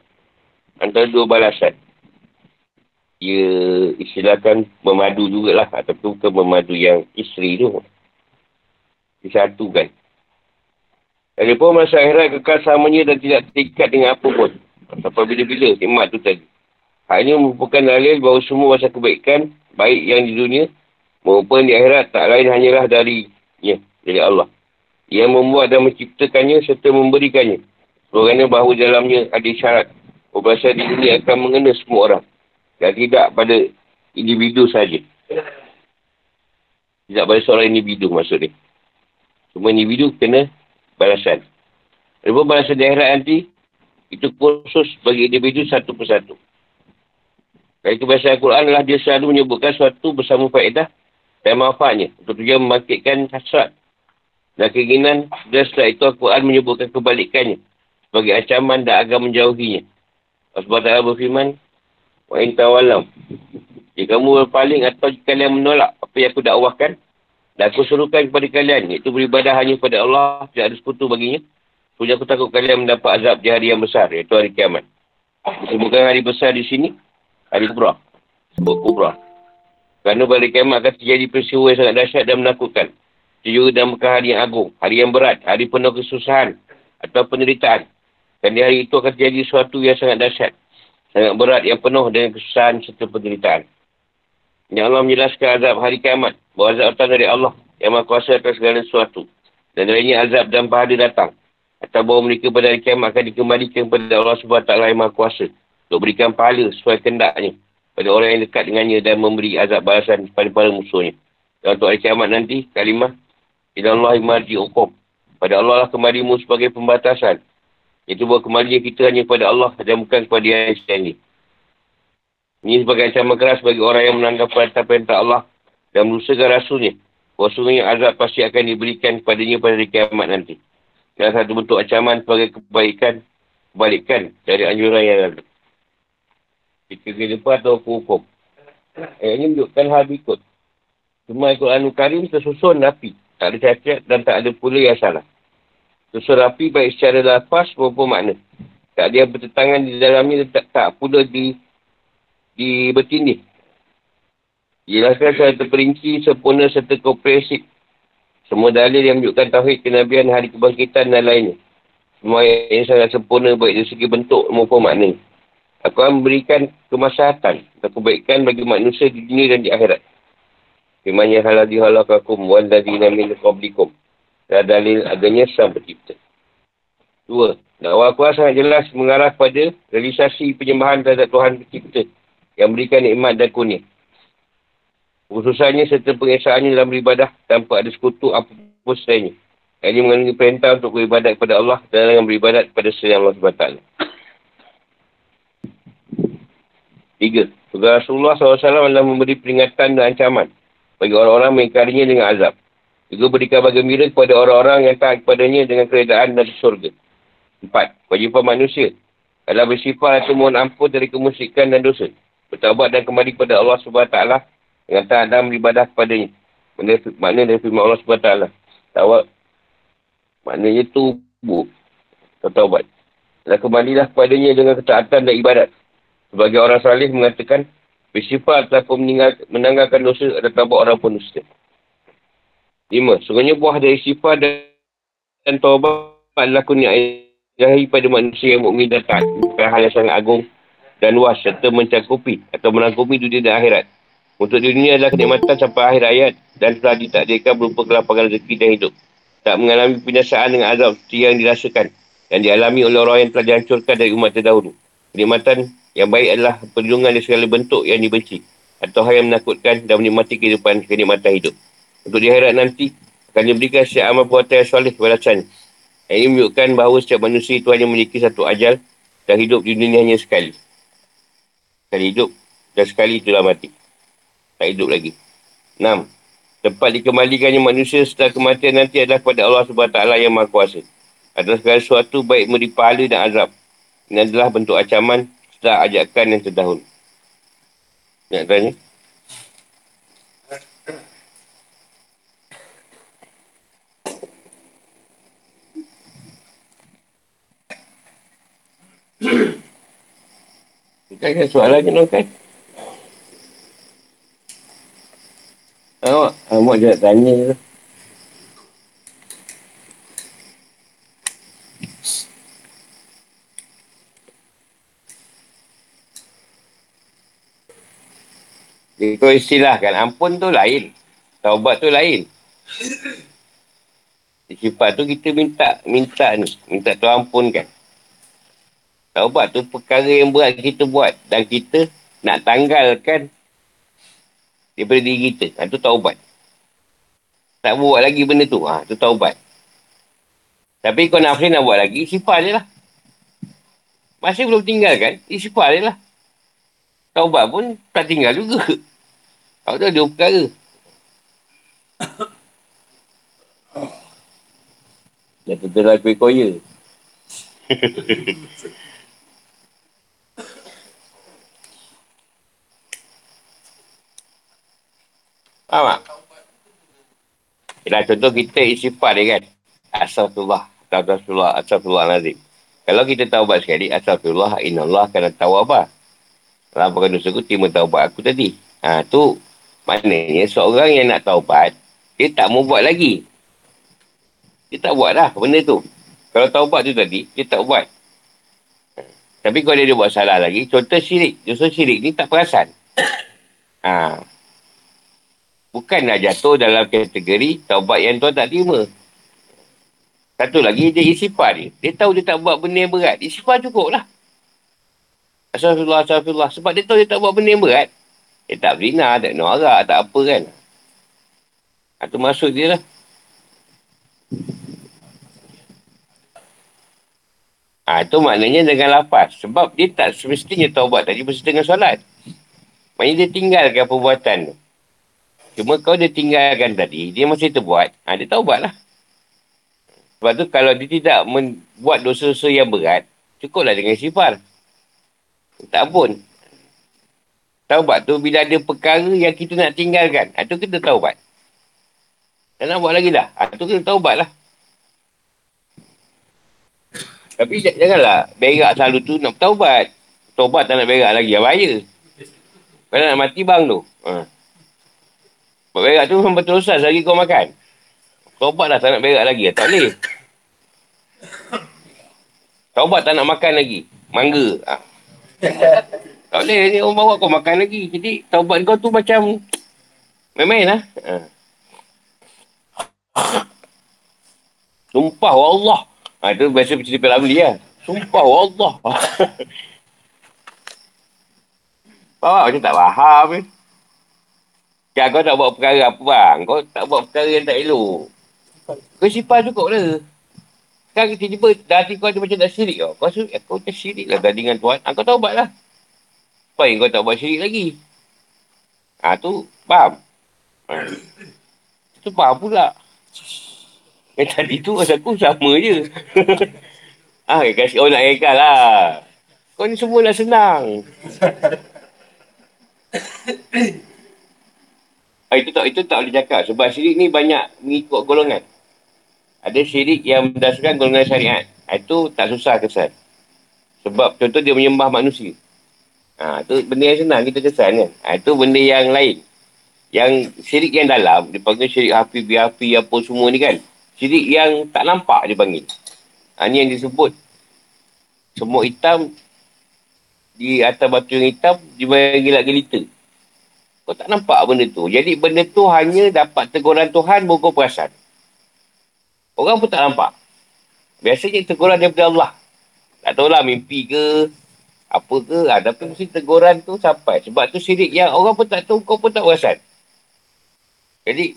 A: antara dua balasan. Ia istilahkan memadu jugalah ataupun bukan memadu yang isteri tu. Disatukan. pun masa akhirat kekal samanya dan tidak terikat dengan apa pun. Sampai bila-bila nikmat tu tadi. Ini merupakan dalil bahawa semua masa kebaikan baik yang di dunia maupun di akhirat tak lain hanyalah dari ya, dari Allah. Yang membuat dan menciptakannya serta memberikannya. Kerana bahawa dalamnya ada syarat. Perbahasan ini akan mengena semua orang. Dan tidak pada individu saja. Tidak pada seorang individu maksudnya. Semua individu kena balasan. Lepas balasan di akhirat nanti, itu khusus bagi individu satu persatu. Dari kebiasaan Al-Quran adalah dia selalu menyebutkan suatu bersama faedah dan manfaatnya. Untuk tujuan membangkitkan hasrat dan keinginan. Dan setelah itu Al-Quran menyebutkan kebalikannya sebagai ancaman dan agar menjauhinya. Allah SWT berfirman, Wa intawalam. Jika kamu berpaling atau jika kalian menolak apa yang aku dakwahkan, dan aku suruhkan kepada kalian, iaitu beribadah hanya kepada Allah, tidak ada sekutu baginya. Punya aku takut kalian mendapat azab di hari yang besar, iaitu hari kiamat. Disebutkan hari besar di sini, hari kubra. Sebut kubra. Kerana pada kiamat akan terjadi peristiwa yang sangat dahsyat dan menakutkan. Itu dan bukan hari yang agung, hari yang berat, hari penuh kesusahan atau penderitaan. Dan di hari itu akan terjadi sesuatu yang sangat dahsyat. Sangat berat yang penuh dengan kesusahan serta penderitaan. Yang Allah menjelaskan azab hari kiamat. Bahawa azab datang dari Allah yang maha kuasa atas segala sesuatu. Dan lainnya azab dan pahala datang. Atau bahawa mereka pada hari kiamat akan dikembalikan kepada Allah SWT yang maha kuasa. Untuk berikan pahala sesuai kendaknya. Pada orang yang dekat dengannya dan memberi azab balasan kepada para musuhnya. Dan untuk hari kiamat nanti, kalimah. Ila Allah imarji hukum. Pada Allah lah kembalimu sebagai pembatasan. Itu buat kembali kita hanya kepada Allah dan bukan kepada yang sendiri. Ini sebagai ancaman keras bagi orang yang menanggap perintah-perintah Allah dan merusakan rasulnya. Rasulnya azab pasti akan diberikan kepadanya pada hari kiamat nanti. Dan satu bentuk ancaman sebagai kebaikan, kebalikan dari anjuran yang lalu. Jika ke depan atau hukum. Eh, ini menunjukkan hal berikut. Cuma Al-Quran Karim tersusun rapi. Tak ada cacat dan tak ada pula yang salah. Tersusun rapi baik secara lafaz maupun makna. Tak ada yang bertentangan di dalamnya tak, tak pula di di bertindih. Jelaskan secara terperinci, sempurna serta kompresif semua dalil yang menunjukkan tauhid kenabian hari kebangkitan dan lainnya. Semua yang sangat sempurna baik dari segi bentuk maupun makna. Aku akan memberikan kemaslahatan dan kebaikan bagi manusia di dunia dan di akhirat. Firmannya halal dihalakakum wal ladina min qablikum. Dan dalil adanya sang pencipta. Dua. Dakwah aku sangat jelas mengarah pada realisasi penyembahan terhadap Tuhan pencipta yang berikan nikmat dan kuning. Khususannya serta pengesahannya dalam beribadah tanpa ada sekutu apapun selainnya. Yang ini mengandungi perintah untuk beribadat kepada Allah dan dengan beribadat kepada selain Allah SWT. Tiga. Tugas Rasulullah SAW adalah memberi peringatan dan ancaman bagi orang-orang mengingkarinya dengan azab. Juga berikan kabar gembira kepada orang-orang yang taat kepadanya dengan keredaan dan surga. Empat. Kewajipan manusia adalah bersifat atau mohon ampun dari kemusikan dan dosa. Bertawabat dan kembali kepada Allah SWT dengan taat dan beribadah kepadanya. Makna dari firman Allah SWT. Tawab. Maknanya tubuh. Tawab. Dan kembalilah kepadanya dengan ketaatan dan ibadat. Sebagai orang salih mengatakan, bersifat ataupun meninggal, menanggalkan dosa ada tawab orang pun dusta. Lima. Sungguhnya buah dari sifat dan, dan tawab adalah kuniayahi pada manusia yang mukmin dan taat. Bukan hal yang sangat agung dan luas serta mencakupi atau menangkumi dunia dan akhirat. Untuk dunia adalah kenikmatan sampai akhir ayat dan telah ditakdirkan berupa kelapangan rezeki dan hidup. Tak mengalami penyasaan dengan azab yang dirasakan yang dialami oleh orang yang telah dihancurkan dari umat terdahulu. Kenikmatan yang baik adalah perlindungan dari segala bentuk yang dibenci atau hal yang menakutkan dan menikmati kehidupan kenikmatan hidup. Untuk di akhirat nanti akan diberikan setiap amal perbuatan yang soleh balasan. Ini menunjukkan bahawa setiap manusia itu hanya memiliki satu ajal dan hidup di dunia hanya sekali. Sekali hidup dan sekali itulah mati tak hidup lagi. Enam. Tempat dikembalikannya manusia setelah kematian nanti adalah kepada Allah SWT yang Maha Kuasa. Adalah segala sesuatu baik memberi pahala dan azab. Ini adalah bentuk ancaman setelah ajakan yang terdahulu. Nak tanya? Bukan soalan je, kan? Awak, awak je nak tanya tu. Ikut istilah kan, ampun tu lain. Taubat tu lain. Sifat tu kita minta, minta ni. Minta tu ampun kan. Taubat tu perkara yang berat kita buat. Dan kita nak tanggalkan daripada diri kita. Ha, tu taubat. Tak buat lagi benda tu. Ha, tu taubat. Tapi kau nak nak buat lagi, sifar je lah. Masih belum tinggalkan, sifar je lah. Taubat pun tak tinggal juga. Kau tu ada perkara. Dah tertelah kuih koya. Faham tak? Yelah, contoh kita istighfar dia kan. Astagfirullah. Astagfirullah. Astagfirullah nazim. Kalau kita taubat sekali, Astagfirullah, inallah kena tahu apa. Kalau bukan dosa aku, terima taubat aku tadi. Ha, tu maknanya seorang yang nak taubat, dia tak mau buat lagi. Dia tak buat lah benda tu. Kalau taubat tu tadi, dia tak buat. Tapi kalau dia, buat salah lagi, contoh syirik. Dosa syirik ni tak perasan. Ha, bukan nak jatuh dalam kategori taubat yang tuan tak terima. Satu lagi, dia isifar dia. Dia tahu dia tak buat benda yang berat. Isifar cukup lah. Astagfirullah, astagfirullah. Sebab dia tahu dia tak buat benda yang berat. Dia tak berzina, tak norak, tak apa kan. Itu ha, maksud dia lah. Ha, itu maknanya dengan lapas. Sebab dia tak semestinya taubat tadi mesti dengan solat. Maknanya dia tinggalkan perbuatan tu. Cuma kau dia tinggalkan tadi, dia masih terbuat, ha, dia taubat lah. Sebab tu kalau dia tidak membuat dosa-dosa yang berat, cukuplah dengan sifar. Tak pun. Taubat tu bila ada perkara yang kita nak tinggalkan, ha, tu kita taubat. Tak nak buat lagi dah. Ha, tu kita taubat lah. Tapi janganlah berak selalu tu nak taubat. Taubat tak nak berak lagi, bahaya. Kalau nak mati bang tu. Ha. Berak tu memang berterusan lagi kau makan. Taubat dah tak nak berak lagi. Tak boleh. Taubat tak nak makan lagi. Mangga. Ha. Tak boleh. Ni orang bawa kau makan lagi. Jadi taubat kau tu macam main-main lah. Ha. Sumpah Allah. Ha, itu biasa cerita Ramli lah. Sumpah Allah. Faham macam tak faham eh. Kan kau tak buat perkara apa bang? Kau tak buat perkara yang tak elok. Kau sifat cukup lah. Sekarang tiba-tiba hati kau ada macam tak syirik kau. Kau rasa eh, kau macam syirik lah dengan Tuhan. Ha, kau taubat lah. Supaya kau tak buat syirik lagi. Ha tu faham? Ha. Tu faham pula. Yang tadi tu rasa aku sama je. ah, ha, kasih orang nak rekal lah. Kau ni semua dah senang. Ah, itu tak itu tak boleh cakap sebab syirik ni banyak mengikut golongan. Ada syirik yang berdasarkan golongan syariat. Ah, itu tak susah kesan. Sebab contoh dia menyembah manusia. Ha, itu benda yang senang kita kesan kan. Ha, itu benda yang lain. Yang syirik yang dalam, dia panggil syirik api, biapi, apa semua ni kan. Syirik yang tak nampak dia panggil. Ha, ni yang disebut. Semua hitam di atas batu yang hitam, dia panggil gelita. Kau tak nampak benda tu. Jadi benda tu hanya dapat teguran Tuhan bukan perasan. Orang pun tak nampak. Biasanya teguran daripada Allah. Tak tahulah mimpi ke, apa ke. Ha, tapi mesti teguran tu sampai. Sebab tu syirik yang orang pun tak tahu, kau pun tak perasan. Jadi,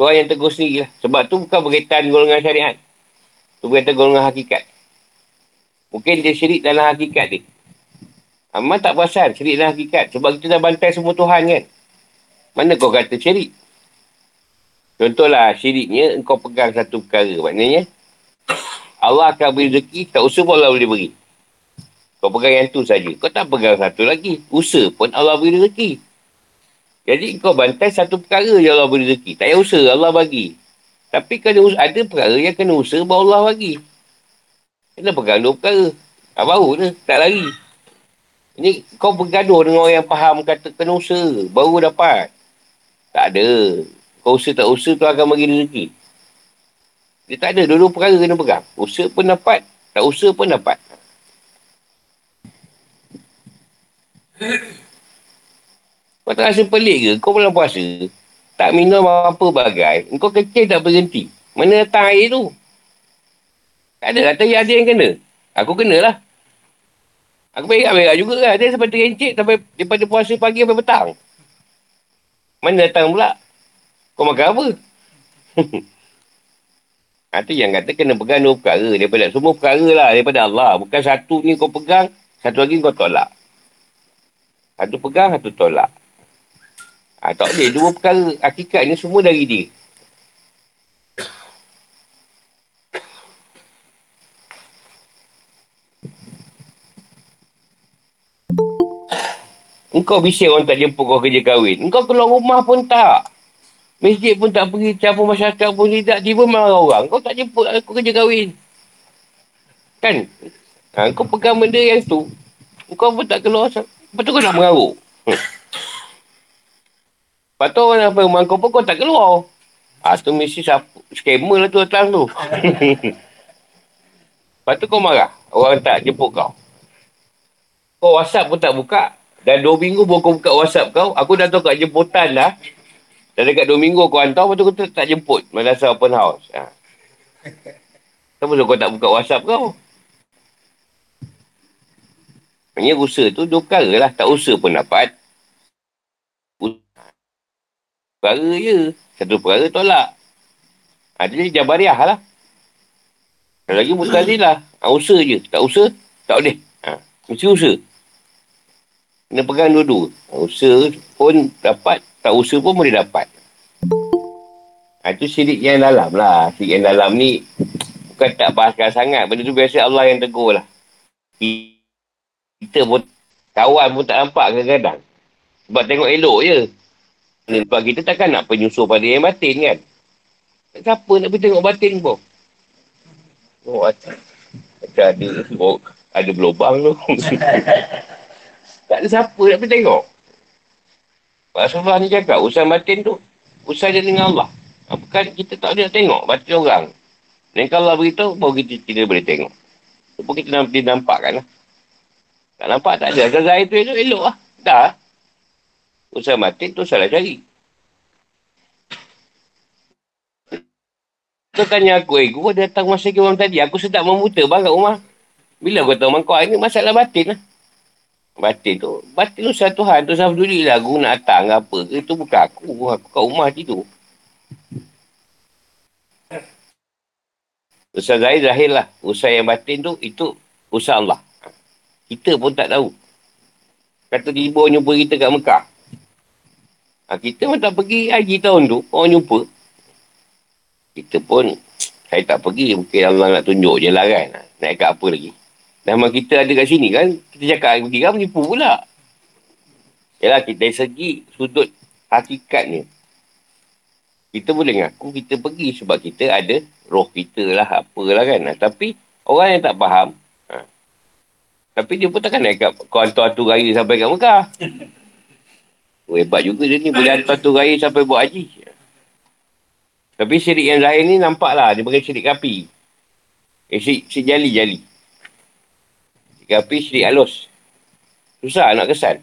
A: Tuhan yang tegur sendiri lah. Sebab tu bukan berkaitan golongan syariat. Tu berkaitan golongan hakikat. Mungkin dia syirik dalam hakikat dia. Amal tak perasan syirik dan hakikat. Sebab kita dah bantai semua Tuhan kan. Mana kau kata syirik? Contohlah syiriknya engkau pegang satu perkara. Maknanya Allah akan beri rezeki, tak usah pun Allah boleh beri. Kau pegang yang tu saja. Kau tak pegang satu lagi. Usaha pun Allah beri rezeki. Jadi kau bantai satu perkara yang Allah beri rezeki. Tak payah usaha, Allah bagi. Tapi kena ada perkara yang kena usaha bahawa Allah bagi. Kena pegang dua perkara. Tak baru tu, tak lari. Ini kau bergaduh dengan orang yang faham kata kena usaha. Baru dapat. Tak ada. Kau usaha tak usaha tu akan bagi rezeki. Dia tak ada. Dua-dua perkara kena pegang. Usaha pun dapat. Tak usaha pun dapat. Kau tak rasa pelik ke? Kau bulan puasa. Tak minum apa bagai. Kau kecil tak berhenti. Mana datang air tu? Tak ada. Kata ada yang kena. Aku kenalah. Aku berak-berak juga lah. Dia sampai terencik sampai daripada puasa pagi sampai petang. Mana datang pula? Kau makan apa? ha, tu yang kata kena pegang dua perkara. Daripada semua perkara lah. Daripada Allah. Bukan satu ni kau pegang. Satu lagi kau tolak. Satu pegang, satu tolak. Ha, tak boleh. Dua perkara hakikat ni semua dari dia. Engkau bising orang tak jemput kau kerja kahwin. Engkau keluar rumah pun tak. Masjid pun tak pergi, campur masyarakat pun tidak. Tiba marah orang. Kau tak jemput aku kerja kahwin. Kan? Ha, kau pegang benda yang tu. Kau pun tak keluar. Betul kau nak mengaruk? Hmm. Lepas tu orang apa rumah kau pun kau tak keluar. Ha, tu mesti. Skamer lah tu datang tu. Lepas tu kau marah. Orang tak jemput kau. Kau WhatsApp pun tak buka. Dan dua minggu baru kau buka WhatsApp kau, aku dah tahu kat jemputan dah. Dan dekat dua minggu kau hantar, lepas tu kau tak jemput. Madrasah open house. Ha. Kenapa kau tak buka WhatsApp kau? Maksudnya usaha tu dua perkara lah. Tak usaha pun dapat. Perkara je. Satu perkara tolak. Ha, jadi jabariah lah. Kalau lagi mutazilah. Ha, usaha je. Tak usaha, tak boleh. Ha, mesti usaha. Kena pegang dua-dua. Usaha pun dapat, tak usaha pun boleh dapat. Ha, itu sirik yang dalam lah. Sirik yang dalam ni bukan tak bahaskan sangat. Benda tu biasa Allah yang tegur lah. Kita pun, kawan pun tak nampak kadang-kadang. Sebab tengok elok je. Sebab kita takkan nak penyusul pada yang batin kan. Siapa nak pergi tengok batin pun? Oh, macam ada, oh, ada berlubang tu. Tak ada siapa nak pergi tengok. Rasulullah ni cakap, usaha batin tu, usaha dia dengan Allah. Bukan kita tak boleh nak tengok batin orang. Dan kalau Allah beritahu, baru kita tidak boleh tengok. Supaya kita nampak, dia nampak kan lah. Tak nampak tak ada. Azazah itu elok, elok lah. Dah. Usaha batin tu salah cari. Kau tanya aku, eh, gua datang masa ke tadi. Aku sedap bang kat rumah. Bila kau tahu mangkau ini masalah batin lah. Batin tu. Batin tu satu Tuhan. Tu saya peduli lah. Guna datang ke apa ke. Itu bukan aku. Aku kat rumah tidur. Usaha Zahir Zahir lah. Usaha yang batin tu. Itu usaha Allah. Kita pun tak tahu. Kata tiba jumpa kita kat Mekah. Ha, kita pun tak pergi haji tahun tu. Orang jumpa. Kita pun. Saya tak pergi. Mungkin Allah nak tunjuk je lah kan. Naik kat apa lagi. Nama kita ada kat sini kan, kita cakap pergi kan menipu pula. Yalah, kita dari segi sudut hakikatnya. Kita boleh ngaku kita pergi sebab kita ada roh kita lah, apalah kan. Tapi orang yang tak faham, ha. Tapi dia pun takkan naik kat kau hantu-hantu raya sampai kat Mekah. Oh, hebat juga dia ni, boleh hantu-hantu raya sampai buat haji. Tapi syirik yang zahir ni nampak lah, dia pakai syirik kapi. Eh, syirik, syirik jali-jali. Tapi syirik halus. Susah nak kesan.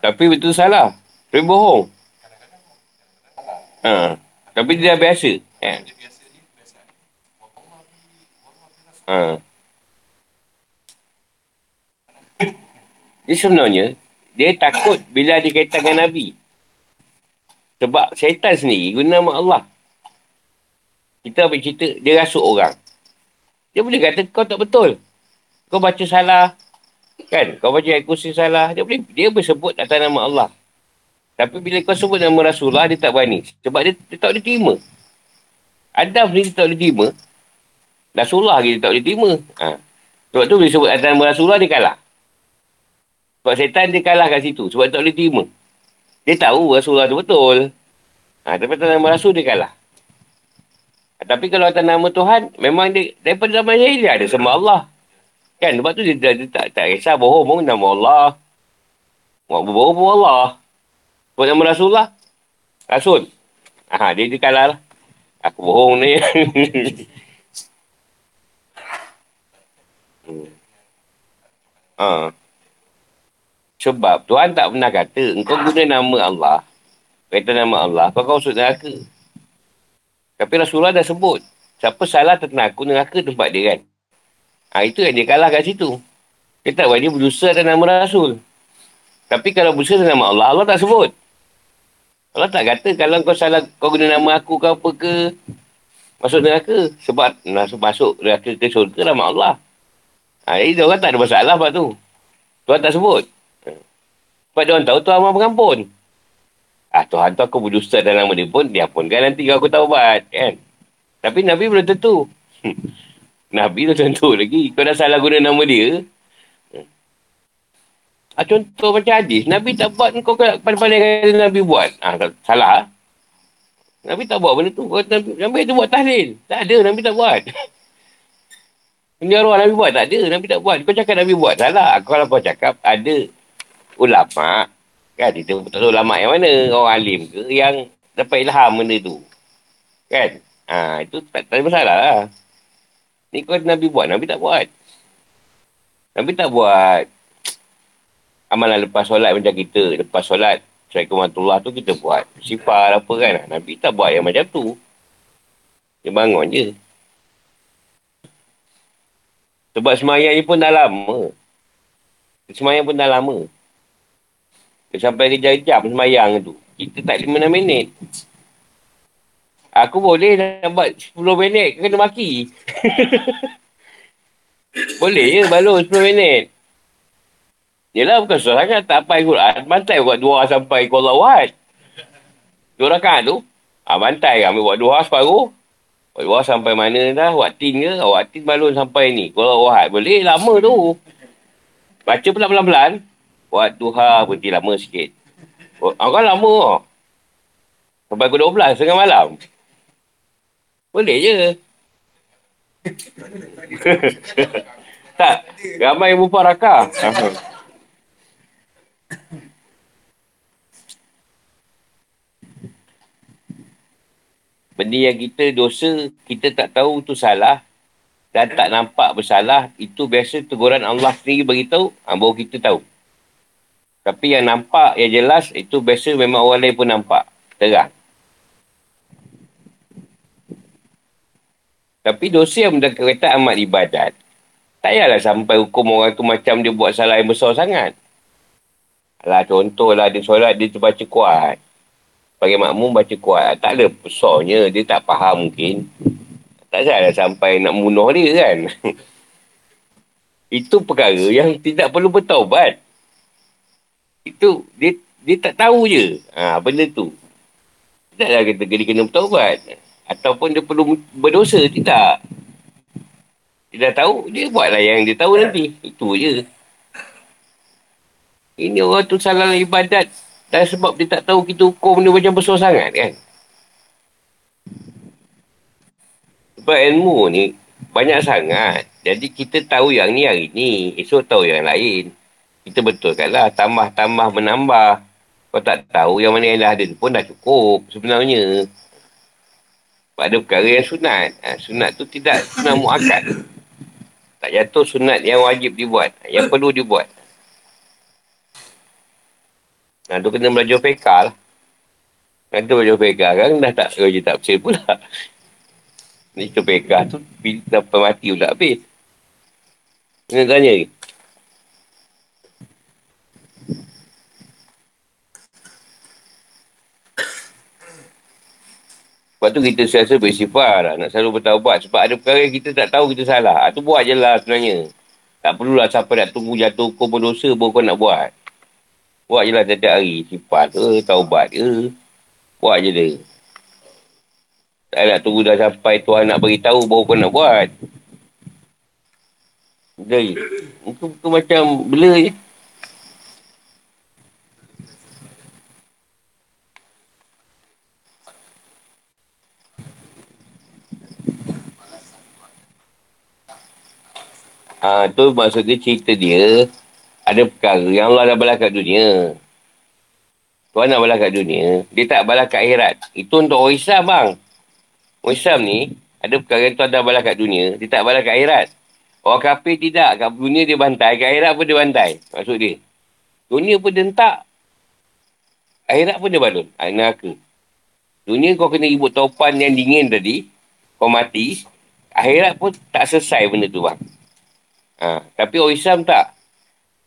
A: Tapi betul salah. Tapi bohong. Ha. Tapi dia dah biasa. Ha. Ha. Dia sebenarnya, dia takut bila dia kaitan dengan Nabi. Sebab syaitan sendiri guna nama Allah. Kita ambil cerita, dia rasuk orang. Dia boleh kata kau tak betul. Kau baca salah. Kan? Kau baca kursi salah. Dia boleh, dia boleh sebut atas nama Allah. Tapi bila kau sebut nama Rasulullah, dia tak berani. Sebab dia, dia tak boleh terima. Adam dia tak boleh terima. Rasulullah dia tak boleh terima. Ha. Sebab tu bila sebut atas Rasulullah, dia kalah. Sebab setan dia kalah kat situ. Sebab dia tak boleh terima. Dia tahu Rasulullah tu betul. Ha, tapi atas nama Rasul dia kalah. Tapi kalau atas nama Tuhan, memang dia daripada zaman jahiliah ada sama Allah. Kan? Sebab tu dia, dia, dia tak, tak kisah bohong pun nama Allah. Buat bohong pun Allah. Sebab nama Rasulullah. Rasul. Ha, dia, dia kalah lah. Aku bohong ni. ha. Sebab Tuhan tak pernah kata, engkau guna nama Allah. Kata nama Allah, kau kau usut neraka. Tapi Rasulullah dah sebut. Siapa salah tentang aku, neraka tempat dia kan. Ha, itu yang dia kalah kat situ. Dia tak buat dia berdusta dan nama Rasul. Tapi kalau berdusta dan nama Allah, Allah tak sebut. Allah tak kata kalau kau salah, kau guna nama aku ke apa ke, masuk neraka. Sebab masuk, masuk neraka ke surga nama Allah. Ha, jadi dia orang tak ada masalah sebab tu. Tuhan tak sebut. Sebab dia orang tahu Tuhan mahu mengampun. Ah Tuhan tu aku berdusta dalam nama dia pun, dia pun kan nanti aku taubat. Kan? Tapi Nabi belum tentu. Nabi tu tentu lagi. Kau dah salah guna nama dia. Ha, contoh macam hadis. Nabi tak buat kau pandai-pandai kata Nabi buat. Ha, salah. Nabi tak buat benda tu. Nabi, Nabi tu buat tahlil. Tak ada. Nabi tak buat. Ini arwah Nabi buat. Tak ada. Nabi tak buat. Kau cakap Nabi buat. Salah. Kalau kau cakap ada ulama. Kan? Kita tak tahu ulama yang mana. Orang alim ke. Yang dapat ilham benda tu. Kan? Ha, itu tak, tak ada masalah lah. Ni kau Nabi buat, Nabi tak buat. Nabi tak buat amalan lepas solat macam kita. Lepas solat, Assalamualaikum warahmatullahi tu kita buat. Sifar apa kan. Nabi tak buat yang macam tu. Dia bangun je. Sebab semayang ni pun dah lama. Semayang pun dah lama. Sampai kejap-kejap semayang tu. Kita tak 5-6 minit. Aku boleh nak buat 10 minit kena maki. boleh je balon 10 minit. Yelah bukan susah sangat tak apa Quran. Bantai buat dua sampai kau lawat. Dua rakaat tu. Ha, bantai ambil buat dua separuh. Dua sampai mana dah. Waktin ke. Waktin balon sampai ni. Kalau wahat boleh lama tu. Baca pula pelan-pelan. Buat duha berhenti lama sikit. Oh, kan lama. Sampai ke 12 tengah malam. Boleh je. tak. Ramai yang mufarakah. Benda yang kita dosa, kita tak tahu tu salah dan tak nampak bersalah, itu biasa teguran Allah sendiri beritahu, ha, baru kita tahu. Tapi yang nampak, yang jelas, itu biasa memang orang lain pun nampak. Terang. Tapi dosa yang berkaitan amat ibadat, tak payahlah sampai hukum orang tu macam dia buat salah yang besar sangat. Alah contohlah dia solat, dia terbaca kuat. Bagi makmum baca kuat. Tak ada besarnya, dia tak faham mungkin. Tak salah sampai nak bunuh dia kan. Itu perkara yang tidak perlu bertaubat. Itu, dia dia tak tahu je. Ha, benda tu. Taklah kita dia kena bertaubat. Ataupun dia perlu berdosa. Tidak. Dia dah tahu, dia buatlah yang dia tahu nanti. Itu je. Ini orang tu salah ibadat. Dan sebab dia tak tahu kita hukum dia macam besar sangat kan. Sebab ilmu ni banyak sangat. Jadi kita tahu yang ni hari ni. Esok tahu yang lain. Kita betulkanlah. Tambah-tambah menambah. Kau tak tahu yang mana yang dah ada pun dah cukup sebenarnya pada perkara yang sunat. Ha, sunat tu tidak sunat muakat. Tak jatuh sunat yang wajib dibuat. Yang perlu dibuat. Nah, tu kena belajar fekal lah. Kan tu belajar fekal kan dah tak kerja tak bersih pula. Ni tu fekal tu dapat mati pula habis. Kena tanya ni. Sebab tu kita selalu bersifar lah. Nak selalu bertaubat. Sebab ada perkara yang kita tak tahu kita salah. Itu ah, buat je lah sebenarnya. Tak perlulah siapa nak tunggu jatuh hukum berdosa baru kau nak buat. Buat je lah setiap hari. Sifar ke, taubat ke. Buat je dia. Tak nak tunggu dah sampai Tuhan nak beritahu baru kau nak buat. Jadi, itu, itu macam bela je. Ha, tu maksudnya cerita dia ada perkara yang Allah dah balas kat dunia. Tuhan nak balas kat dunia. Dia tak balas kat akhirat. Itu untuk orang Islam bang. Orang Islam ni ada perkara yang Tuhan dah balas kat dunia. Dia tak balas kat akhirat. Orang kafir tidak. Kat dunia dia bantai. Kat akhirat pun dia bantai. Maksud dia. Dunia pun dia. Akhirat pun dia balon. Ha, neraka. Dunia kau kena ribut taupan yang dingin tadi. Kau mati. Akhirat pun tak selesai benda tu bang. Ha, tapi orang Islam tak.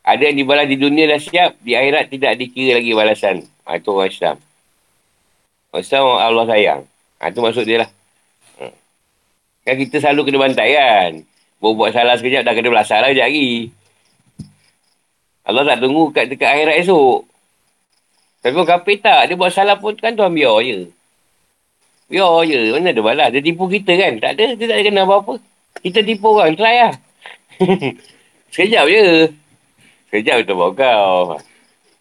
A: Ada yang dibalas di dunia dah siap, di akhirat tidak dikira lagi balasan. Ha, itu orang Islam. Orang Islam Allah sayang. Ha, itu maksud dia lah. Ha. Kan kita selalu kena bantai kan. Baru buat salah sekejap, dah kena belasah lah sekejap lagi. Allah tak tunggu kat dekat akhirat esok. Tapi orang kafir tak. Dia buat salah pun kan Tuhan biar je. Biar je. Mana ada balas. Dia tipu kita kan. Tak ada. Dia tak ada kena apa-apa. Kita tipu orang. Try lah. Sekejap je. Sekejap kita buat kau.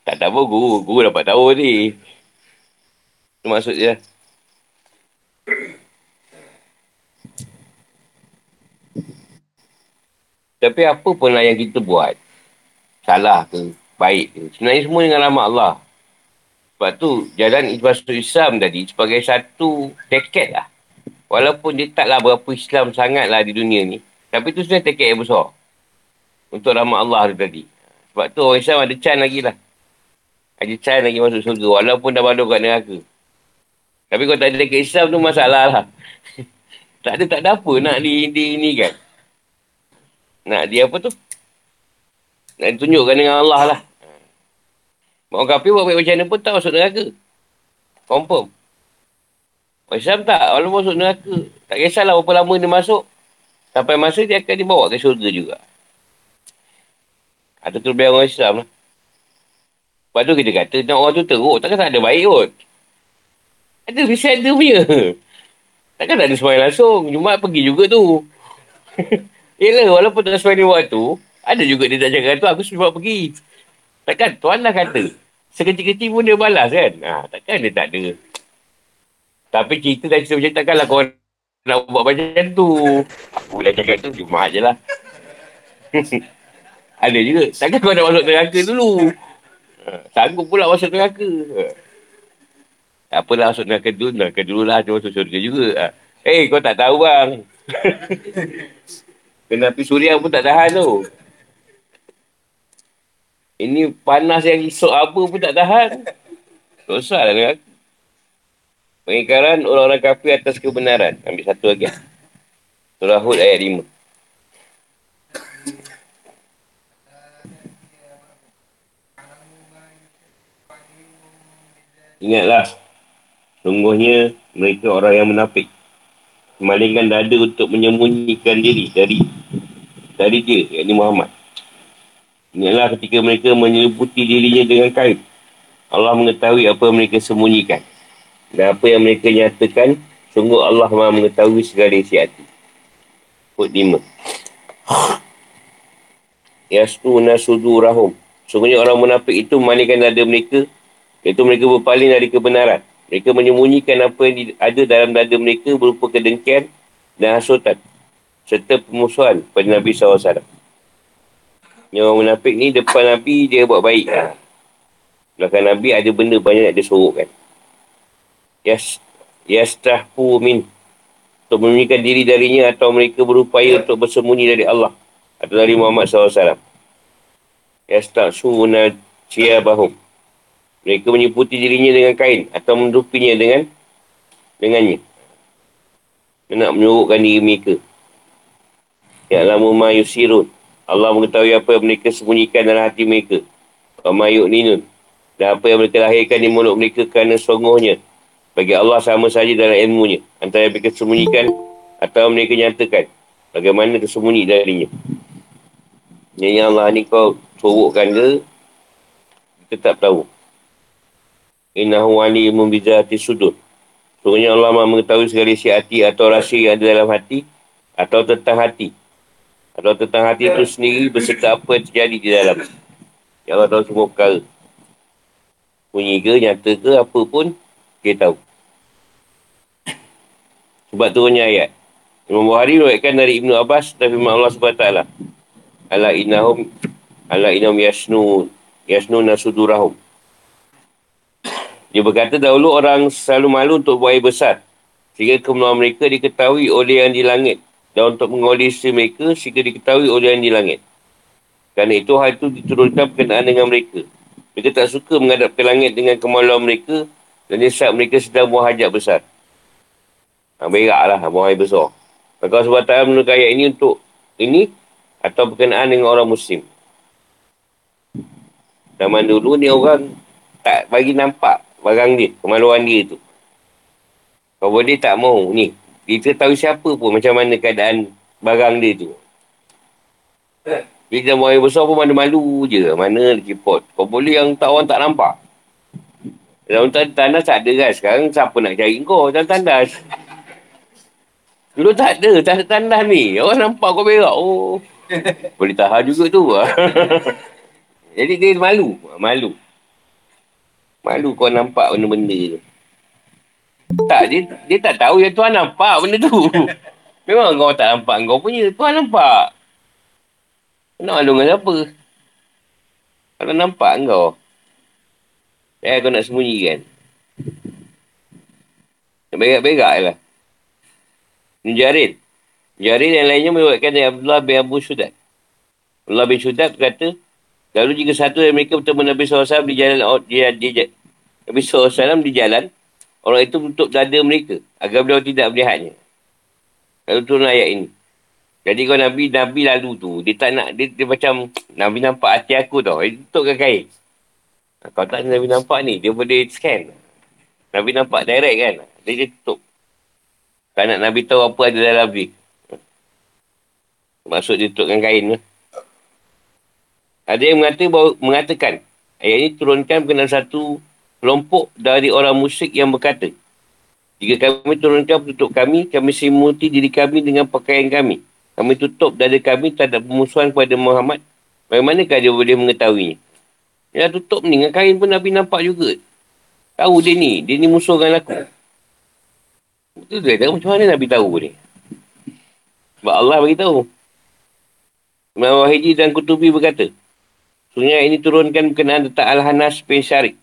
A: Tak apa guru. Guru dapat tahu ni. Itu maksud dia. Tapi apa pun lah yang kita buat. Salah ke, baik ke. Sebenarnya semua dengan rahmat Allah. Sebab tu, jalan masuk Islam tadi sebagai satu teket lah. Walaupun dia taklah berapa Islam sangat lah di dunia ni. Tapi tu sebenarnya teket yang besar. Untuk rahmat Allah tu tadi. Sebab tu orang Islam ada can lagi lah. Ada can lagi masuk surga. Walaupun dah balur kat neraka. Tapi kalau tak ada teket Islam tu masalah lah. tak ada, tak ada apa nak di, di ni kan. Nak dia apa tu? Nak ditunjukkan dengan Allah lah. Orang kafir buat baik macam mana pun tak masuk neraka. Confirm. Orang Islam tak. Walaupun masuk neraka. Tak kisahlah berapa lama dia masuk. Sampai masa dia akan dibawa ke syurga juga. Atau kelebihan orang Islam lah. Lepas tu kita kata, nak orang tu teruk. Takkan tak ada baik kot. Ada visi ada punya. Takkan tak ada semuanya langsung. Jumat pergi juga tu. Yelah, walaupun tak sesuai buat tu, ada juga dia tak cakap tu, aku sebab pergi. Takkan tuan lah kata. Sekecil-kecil pun dia balas kan. Ha, takkan dia tak ada. Tapi cerita dah cerita macam takkanlah kau nak buat macam tu. Aku dah cakap tu, cuma je lah. ada juga. Takkan kau nak masuk neraka dulu. Sanggup pula masuk neraka. Tak apalah masuk neraka dulu. Neraka dulu lah. Cuma masuk surga juga. Eh, hey, kau tak tahu bang. Kena api suria pun tak tahan tu. Ini panas yang esok apa pun tak tahan. Dosa lah dengan Pengikaran orang-orang kafir atas kebenaran. Ambil satu lagi. Surah Hud ayat 5. Ingatlah. Sungguhnya mereka orang yang menafik memalingkan dada untuk menyembunyikan diri dari dari dia, yakni Muhammad. Inilah ketika mereka menyeliputi dirinya dengan kain. Allah mengetahui apa yang mereka sembunyikan. Dan apa yang mereka nyatakan, sungguh Allah maha mengetahui segala isi hati. Kut lima. Yastu nasudu rahum. Sungguhnya orang munafik itu memalingkan dada mereka, iaitu mereka berpaling dari kebenaran. Mereka menyembunyikan apa yang ada dalam dada mereka berupa kedengkian dan hasutan. Serta pemusuhan pada Nabi SAW. Yang orang munafik ni depan Nabi dia buat baik. Belakang Nabi ada benda banyak dia sorokkan. Yas, yastahfu min. Untuk menyembunyikan diri darinya atau mereka berupaya untuk bersembunyi dari Allah. Atau dari Muhammad SAW. Yastahfu najiyabahum. Mereka menyeputi dirinya dengan kain atau menutupinya dengan dengannya. Dia nak menyurukkan diri mereka. Ya lama ma yusirun. Allah mengetahui apa yang mereka sembunyikan dalam hati mereka. Wa ma yu'ninun. Dan apa yang mereka lahirkan di mulut mereka kerana sungguhnya. Bagi Allah sama saja dalam ilmunya. Antara yang mereka sembunyikan atau mereka nyatakan. Bagaimana tersembunyi darinya. Yang Allah ni kau sorokkan ke? Kita tak tahu. Innahu alimun bizati sudur. Sungguhnya Allah maha mengetahui segala isi hati atau rasa yang ada dalam hati atau tentang hati. Atau tentang hati itu sendiri beserta apa yang terjadi di dalam. Ya Allah tahu semua perkara. Bunyi ke, nyata ke, apa pun, kita tahu. Sebab turunnya ayat. Imam Bukhari meruatkan dari Ibnu Abbas dan firman Allah SWT. Ala innahum, ala innahum yasnu, yasnu nasudurahum. Dia berkata dahulu orang selalu malu untuk buaya besar. Sehingga kemenuhan mereka diketahui oleh yang di langit. Dan untuk mengoleh isteri mereka sehingga diketahui oleh yang di langit. Kerana itu hal itu diturunkan berkenaan dengan mereka. Mereka tak suka menghadap ke langit dengan kemaluan mereka. Dan saat mereka sedang buang hajat besar. Ha, berak lah buang air besar. Maka sebab tak menurut ayat ini untuk ini atau berkenaan dengan orang muslim. Zaman dulu ni orang tak bagi nampak barang dia, kemaluan dia tu. Kau boleh tak mau ni. Kita tahu siapa pun macam mana keadaan barang dia tu. Bila orang besar pun mana malu je. Mana lagi pot. Kau boleh yang tak orang tak nampak. Dalam tandas tak ada kan. Sekarang siapa nak cari kau dalam tandas. Dulu tak ada. Tak ada tandas ni. Orang nampak kau berak. Oh. Boleh tahan juga tu. Jadi dia malu. Malu. Malu kau nampak benda-benda tu. Tak, dia, dia tak tahu yang Tuhan nampak benda tu. Memang kau tak nampak kau punya. Tuhan nampak. Nak malu dengan siapa? Kalau nampak kau. Eh, kau nak sembunyi kan? Berak-berak lah. Jarin. Jarin yang lainnya menyebutkan dari Abdullah bin Abu Syudat. Abdullah bin Syudat berkata, Lalu jika satu dari mereka bertemu Nabi SAW di jalan, oh, dia, dia, Nabi SAW di jalan, orang itu tutup dada mereka agar beliau tidak melihatnya. Lalu turun ayat ini. Jadi kalau Nabi, Nabi lalu tu, dia tak nak, dia, dia macam, Nabi nampak hati aku tau. Dia tutupkan kain. Kalau tak Nabi nampak ni, dia boleh scan. Nabi nampak direct kan. Dia, dia tutup. Tak nak Nabi tahu apa ada dalam dia. Maksud dia tutupkan kain tu. Ada yang mengata, bahawa, mengatakan, ayat ini turunkan berkenaan satu kelompok dari orang musyrik yang berkata, jika kami turunkan penutup kami, kami simuti diri kami dengan pakaian kami. Kami tutup dada kami tak ada pemusuhan kepada Muhammad. Bagaimanakah dia boleh mengetahuinya? Dia tutup ni dengan kain pun Nabi nampak juga. Tahu dia ni. Dia ni musuh dengan aku. Betul dia. Macam mana Nabi tahu ni? Sebab Allah beritahu. Imam Wahidi dan Kutubi berkata, Sungai ini turunkan berkenaan letak Al-Hanas bin Syarik.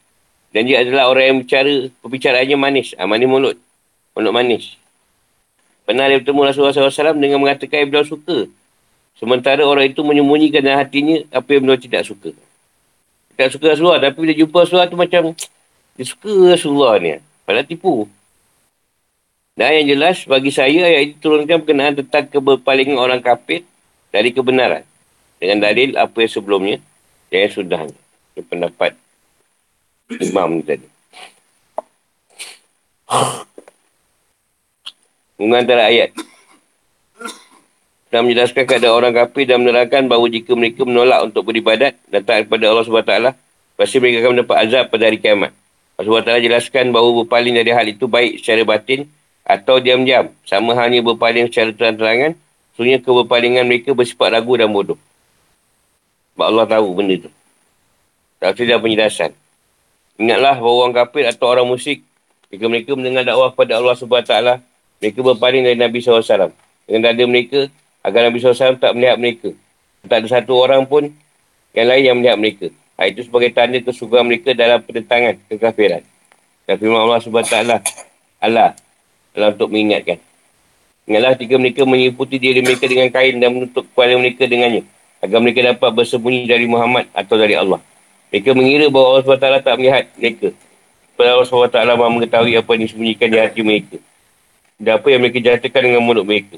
A: Dan dia adalah orang yang bicara, perbicaraannya manis. Ha, manis mulut. Mulut manis. Pernah dia bertemu Rasulullah SAW dengan mengatakan yang beliau suka. Sementara orang itu menyembunyikan dalam hatinya apa yang beliau tidak suka. Tak suka Rasulullah. Tapi bila jumpa Rasulullah tu macam, dia suka Rasulullah ni. Padahal tipu. Dan yang jelas, bagi saya, ayat itu turunkan berkenaan tentang keberpalingan orang kafir dari kebenaran. Dengan dalil apa yang sebelumnya. Yang sudah Ini pendapat Imam ni tadi. Mengantara ayat. Dan menjelaskan kepada orang kafir dan menerangkan bahawa jika mereka menolak untuk beribadat dan taat kepada Allah SWT, pasti mereka akan mendapat azab pada hari kiamat. Allah SWT jelaskan bahawa berpaling dari hal itu baik secara batin atau diam-diam. Sama halnya berpaling secara terang-terangan, sebenarnya keberpalingan mereka bersifat ragu dan bodoh. Sebab Allah tahu benda itu. Tak ada penjelasan. Ingatlah bahawa orang kafir atau orang musyrik, jika mereka mendengar dakwah kepada Allah SWT, mereka berpaling dari Nabi SAW. Dengan dada mereka, agar Nabi SAW tak melihat mereka. Tak ada satu orang pun yang lain yang melihat mereka. Hal itu sebagai tanda kesukaan mereka dalam pertentangan kekafiran. Dan firman Allah SWT, Allah, Allah untuk mengingatkan. Ingatlah ketika mereka menyiputi diri mereka dengan kain dan menutup kepala mereka dengannya agar mereka dapat bersembunyi dari Muhammad atau dari Allah. Mereka mengira bahawa Allah SWT tak melihat mereka. Sebab Allah SWT mahu mengetahui apa yang disembunyikan di hati mereka. Dan apa yang mereka jatuhkan dengan mulut mereka.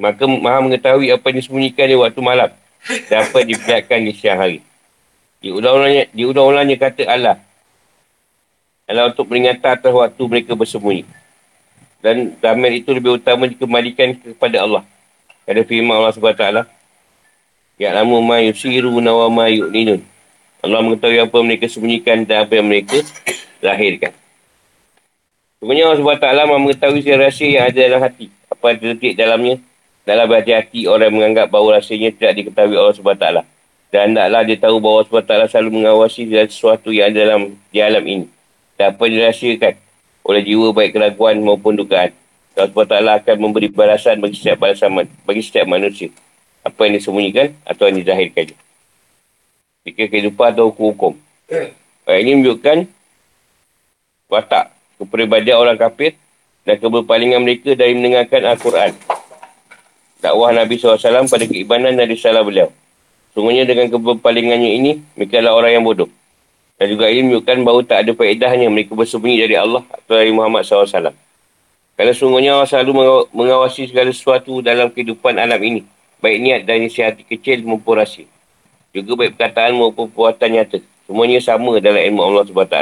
A: Maka maha mengetahui apa yang disembunyikan di waktu malam. Dan apa yang diperlihatkan di siang hari. Diulang-ulangnya, diulang-ulangnya kata Allah. Allah untuk peringatan atas waktu mereka bersembunyi. Dan damai itu lebih utama dikembalikan kepada Allah. Ada firman Allah SWT. Ya'lamu ma yusiruna wa ma yu'linun. Allah mengetahui apa mereka sembunyikan dan apa yang mereka lahirkan. Sebenarnya Allah SWT mengetahui secara rahsia yang ada dalam hati. Apa yang terdetik dalamnya. Dalam hati-hati orang menganggap bahawa rahsianya tidak diketahui Allah SWT. Dan taklah dia tahu bahawa Allah SWT selalu mengawasi sesuatu yang ada dalam di alam ini. Dan apa yang dirahsiakan oleh jiwa baik keraguan maupun dugaan. Allah SWT akan memberi balasan bagi setiap balasan bagi setiap manusia apa yang disembunyikan atau yang dizahirkan. Jika kehidupan atau hukum-hukum. Ayat ini menunjukkan watak kepribadian orang kafir dan keberpalingan mereka dari mendengarkan Al-Quran. Dakwah Nabi SAW pada keibanan dan risalah beliau. Sungguhnya dengan keberpalingannya ini, mereka adalah orang yang bodoh. Dan juga ini menunjukkan bahawa tak ada faedahnya mereka bersembunyi dari Allah atau dari Muhammad SAW. Kerana sungguhnya Allah selalu mengawasi segala sesuatu dalam kehidupan alam ini Baik niat dan isi hati kecil maupun rahsia. Juga baik perkataan maupun perbuatan nyata. Semuanya sama dalam ilmu Allah SWT.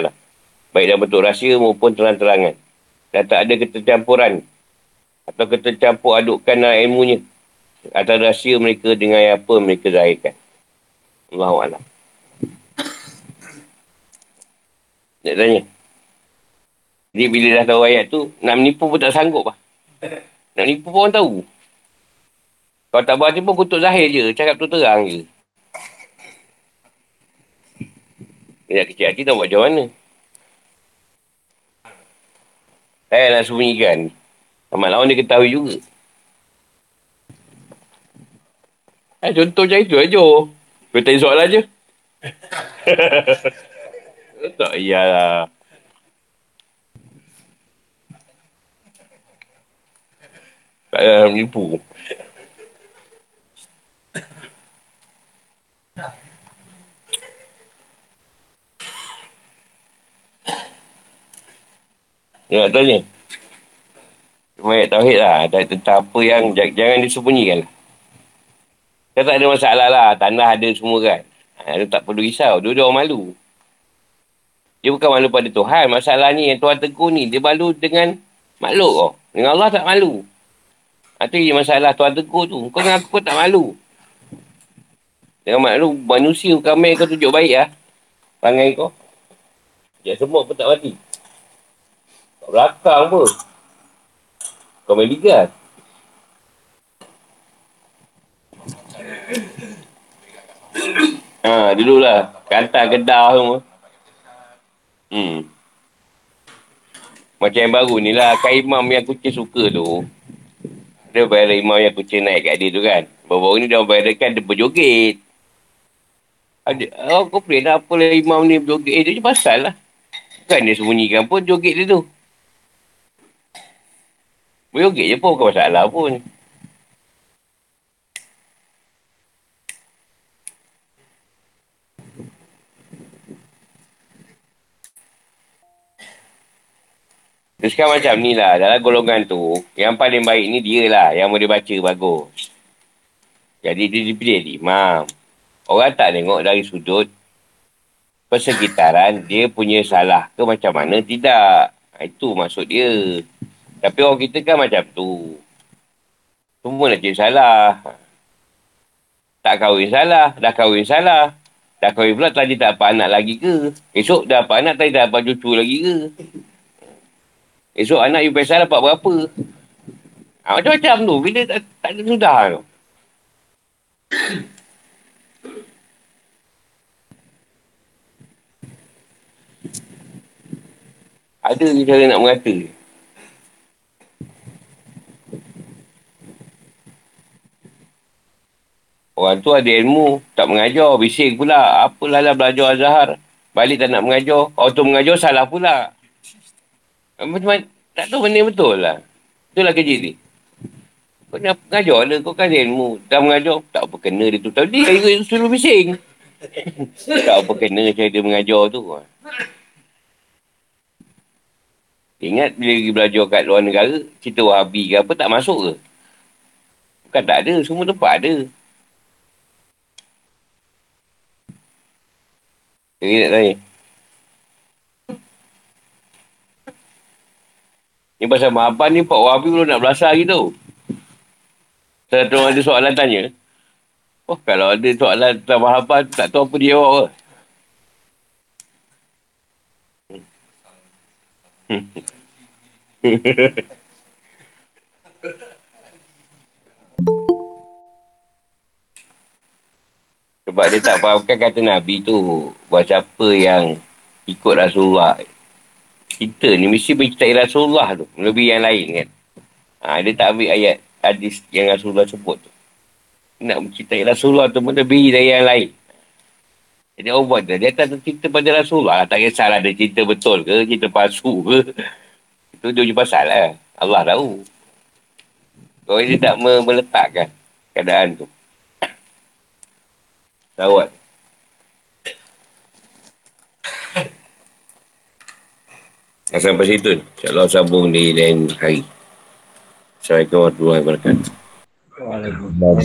A: Baik dalam bentuk rahsia maupun terang-terangan. Dan tak ada ketercampuran. Atau ketercampur adukkan dalam ilmunya. Atau rahsia mereka dengan apa mereka zahirkan. Allah Allah. Nak tanya. Jadi bila dah tahu ayat tu, nak menipu pun tak sanggup lah. Nak menipu pun tahu. Kalau tak baca pun kutuk zahir je. Cakap tu terang je. Dia kecil hati tak buat macam mana. Saya nak sembunyikan. Amat lawan dia ketahui juga. Eh, contoh macam itu aja. Kau tanya soalan je. tak iyalah. Tak payah menipu. Dia nak tanya. Cuma ayat tauhid lah. Tentang apa yang jangan disembunyikan. Kan tak ada masalah lah. Tanah ada semua kan. Ha, dia tak perlu risau. Dua-dua orang malu. Dia bukan malu pada Tuhan. Masalah ni yang Tuhan tegur ni. Dia malu dengan makhluk kau. Dengan Allah tak malu. Itu ha, masalah Tuhan tegur tu. Kau dengan aku tak malu. Dengan malu manusia kami kau tunjuk baik lah. Pangai kau. Ya semua pun tak mati. Kat belakang pun. Kau main ligat. Ha, dululah. Kantar kedah semua. Hmm. Macam yang baru ni lah. Kak Imam yang kucing suka tu. Dia bayar imam yang kucing naik kat dia tu kan. Baru-baru ni dia bayarkan dia berjoget. Ada, oh, kau pernah apa lah imam ni berjoget. Eh, dia je pasal lah. Bukan dia sembunyikan pun joget dia tu. Berjoget je pun bukan masalah pun. Terus kan macam ni lah. Dalam golongan tu, yang paling baik ni dia lah. Yang boleh baca bagus. Jadi dia dipilih imam. Orang tak tengok dari sudut persekitaran dia punya salah ke macam mana. Tidak. Itu maksud dia. Tapi orang kita kan macam tu. Semua nak cari salah. Tak kahwin salah. Dah kahwin salah. Dah kahwin pula tadi tak dapat anak lagi ke? Esok dah dapat anak tadi tak dapat cucu lagi ke? Esok anak you biasa dapat berapa? Ha, macam-macam tu. Bila tak, tak ada sudah tu. Ada cara nak mengata. Orang tu ada ilmu, tak mengajar, bising pula. Apalah lah belajar Azhar. Balik tak nak mengajar. Orang tu mengajar, salah pula. Macam mana? Tak tahu benda betul lah. Itulah kerja dia. Kau nak mengajar lah. Kau kan ilmu. Tak mengajar. Tak apa kena dia tu. Tapi dia ikut suruh bising. tak apa kena cara dia mengajar tu. Ingat bila pergi belajar kat luar negara, cerita Wahabi ke apa tak masuk ke? Bukan tak ada. Semua tempat ada. Jadi nak tanya. Ni pasal Mahaban ni Pak Wahabi belum nak belasah lagi tu. Satu ada soalan tanya. Oh kalau ada soalan tentang Mahaban tak tahu apa dia jawab Sebab dia tak fahamkan kata Nabi tu. Buat siapa yang ikut Rasulullah. Kita ni mesti mencintai Rasulullah tu. Lebih yang lain kan. Ha, dia tak ambil ayat hadis yang Rasulullah sebut tu. Nak mencintai Rasulullah tu lebih dari yang lain. Jadi buat dia. Dia tak cinta pada Rasulullah. Tak kisahlah dia cinta betul ke, cinta palsu ke. Itu dia punya pasal lah. Allah tahu. Kalau dia tak meletakkan keadaan tu. Rawat. Sampai situ. InsyaAllah sambung di lain hari. Assalamualaikum warahmatullahi wabarakatuh. Waalaikumsalam.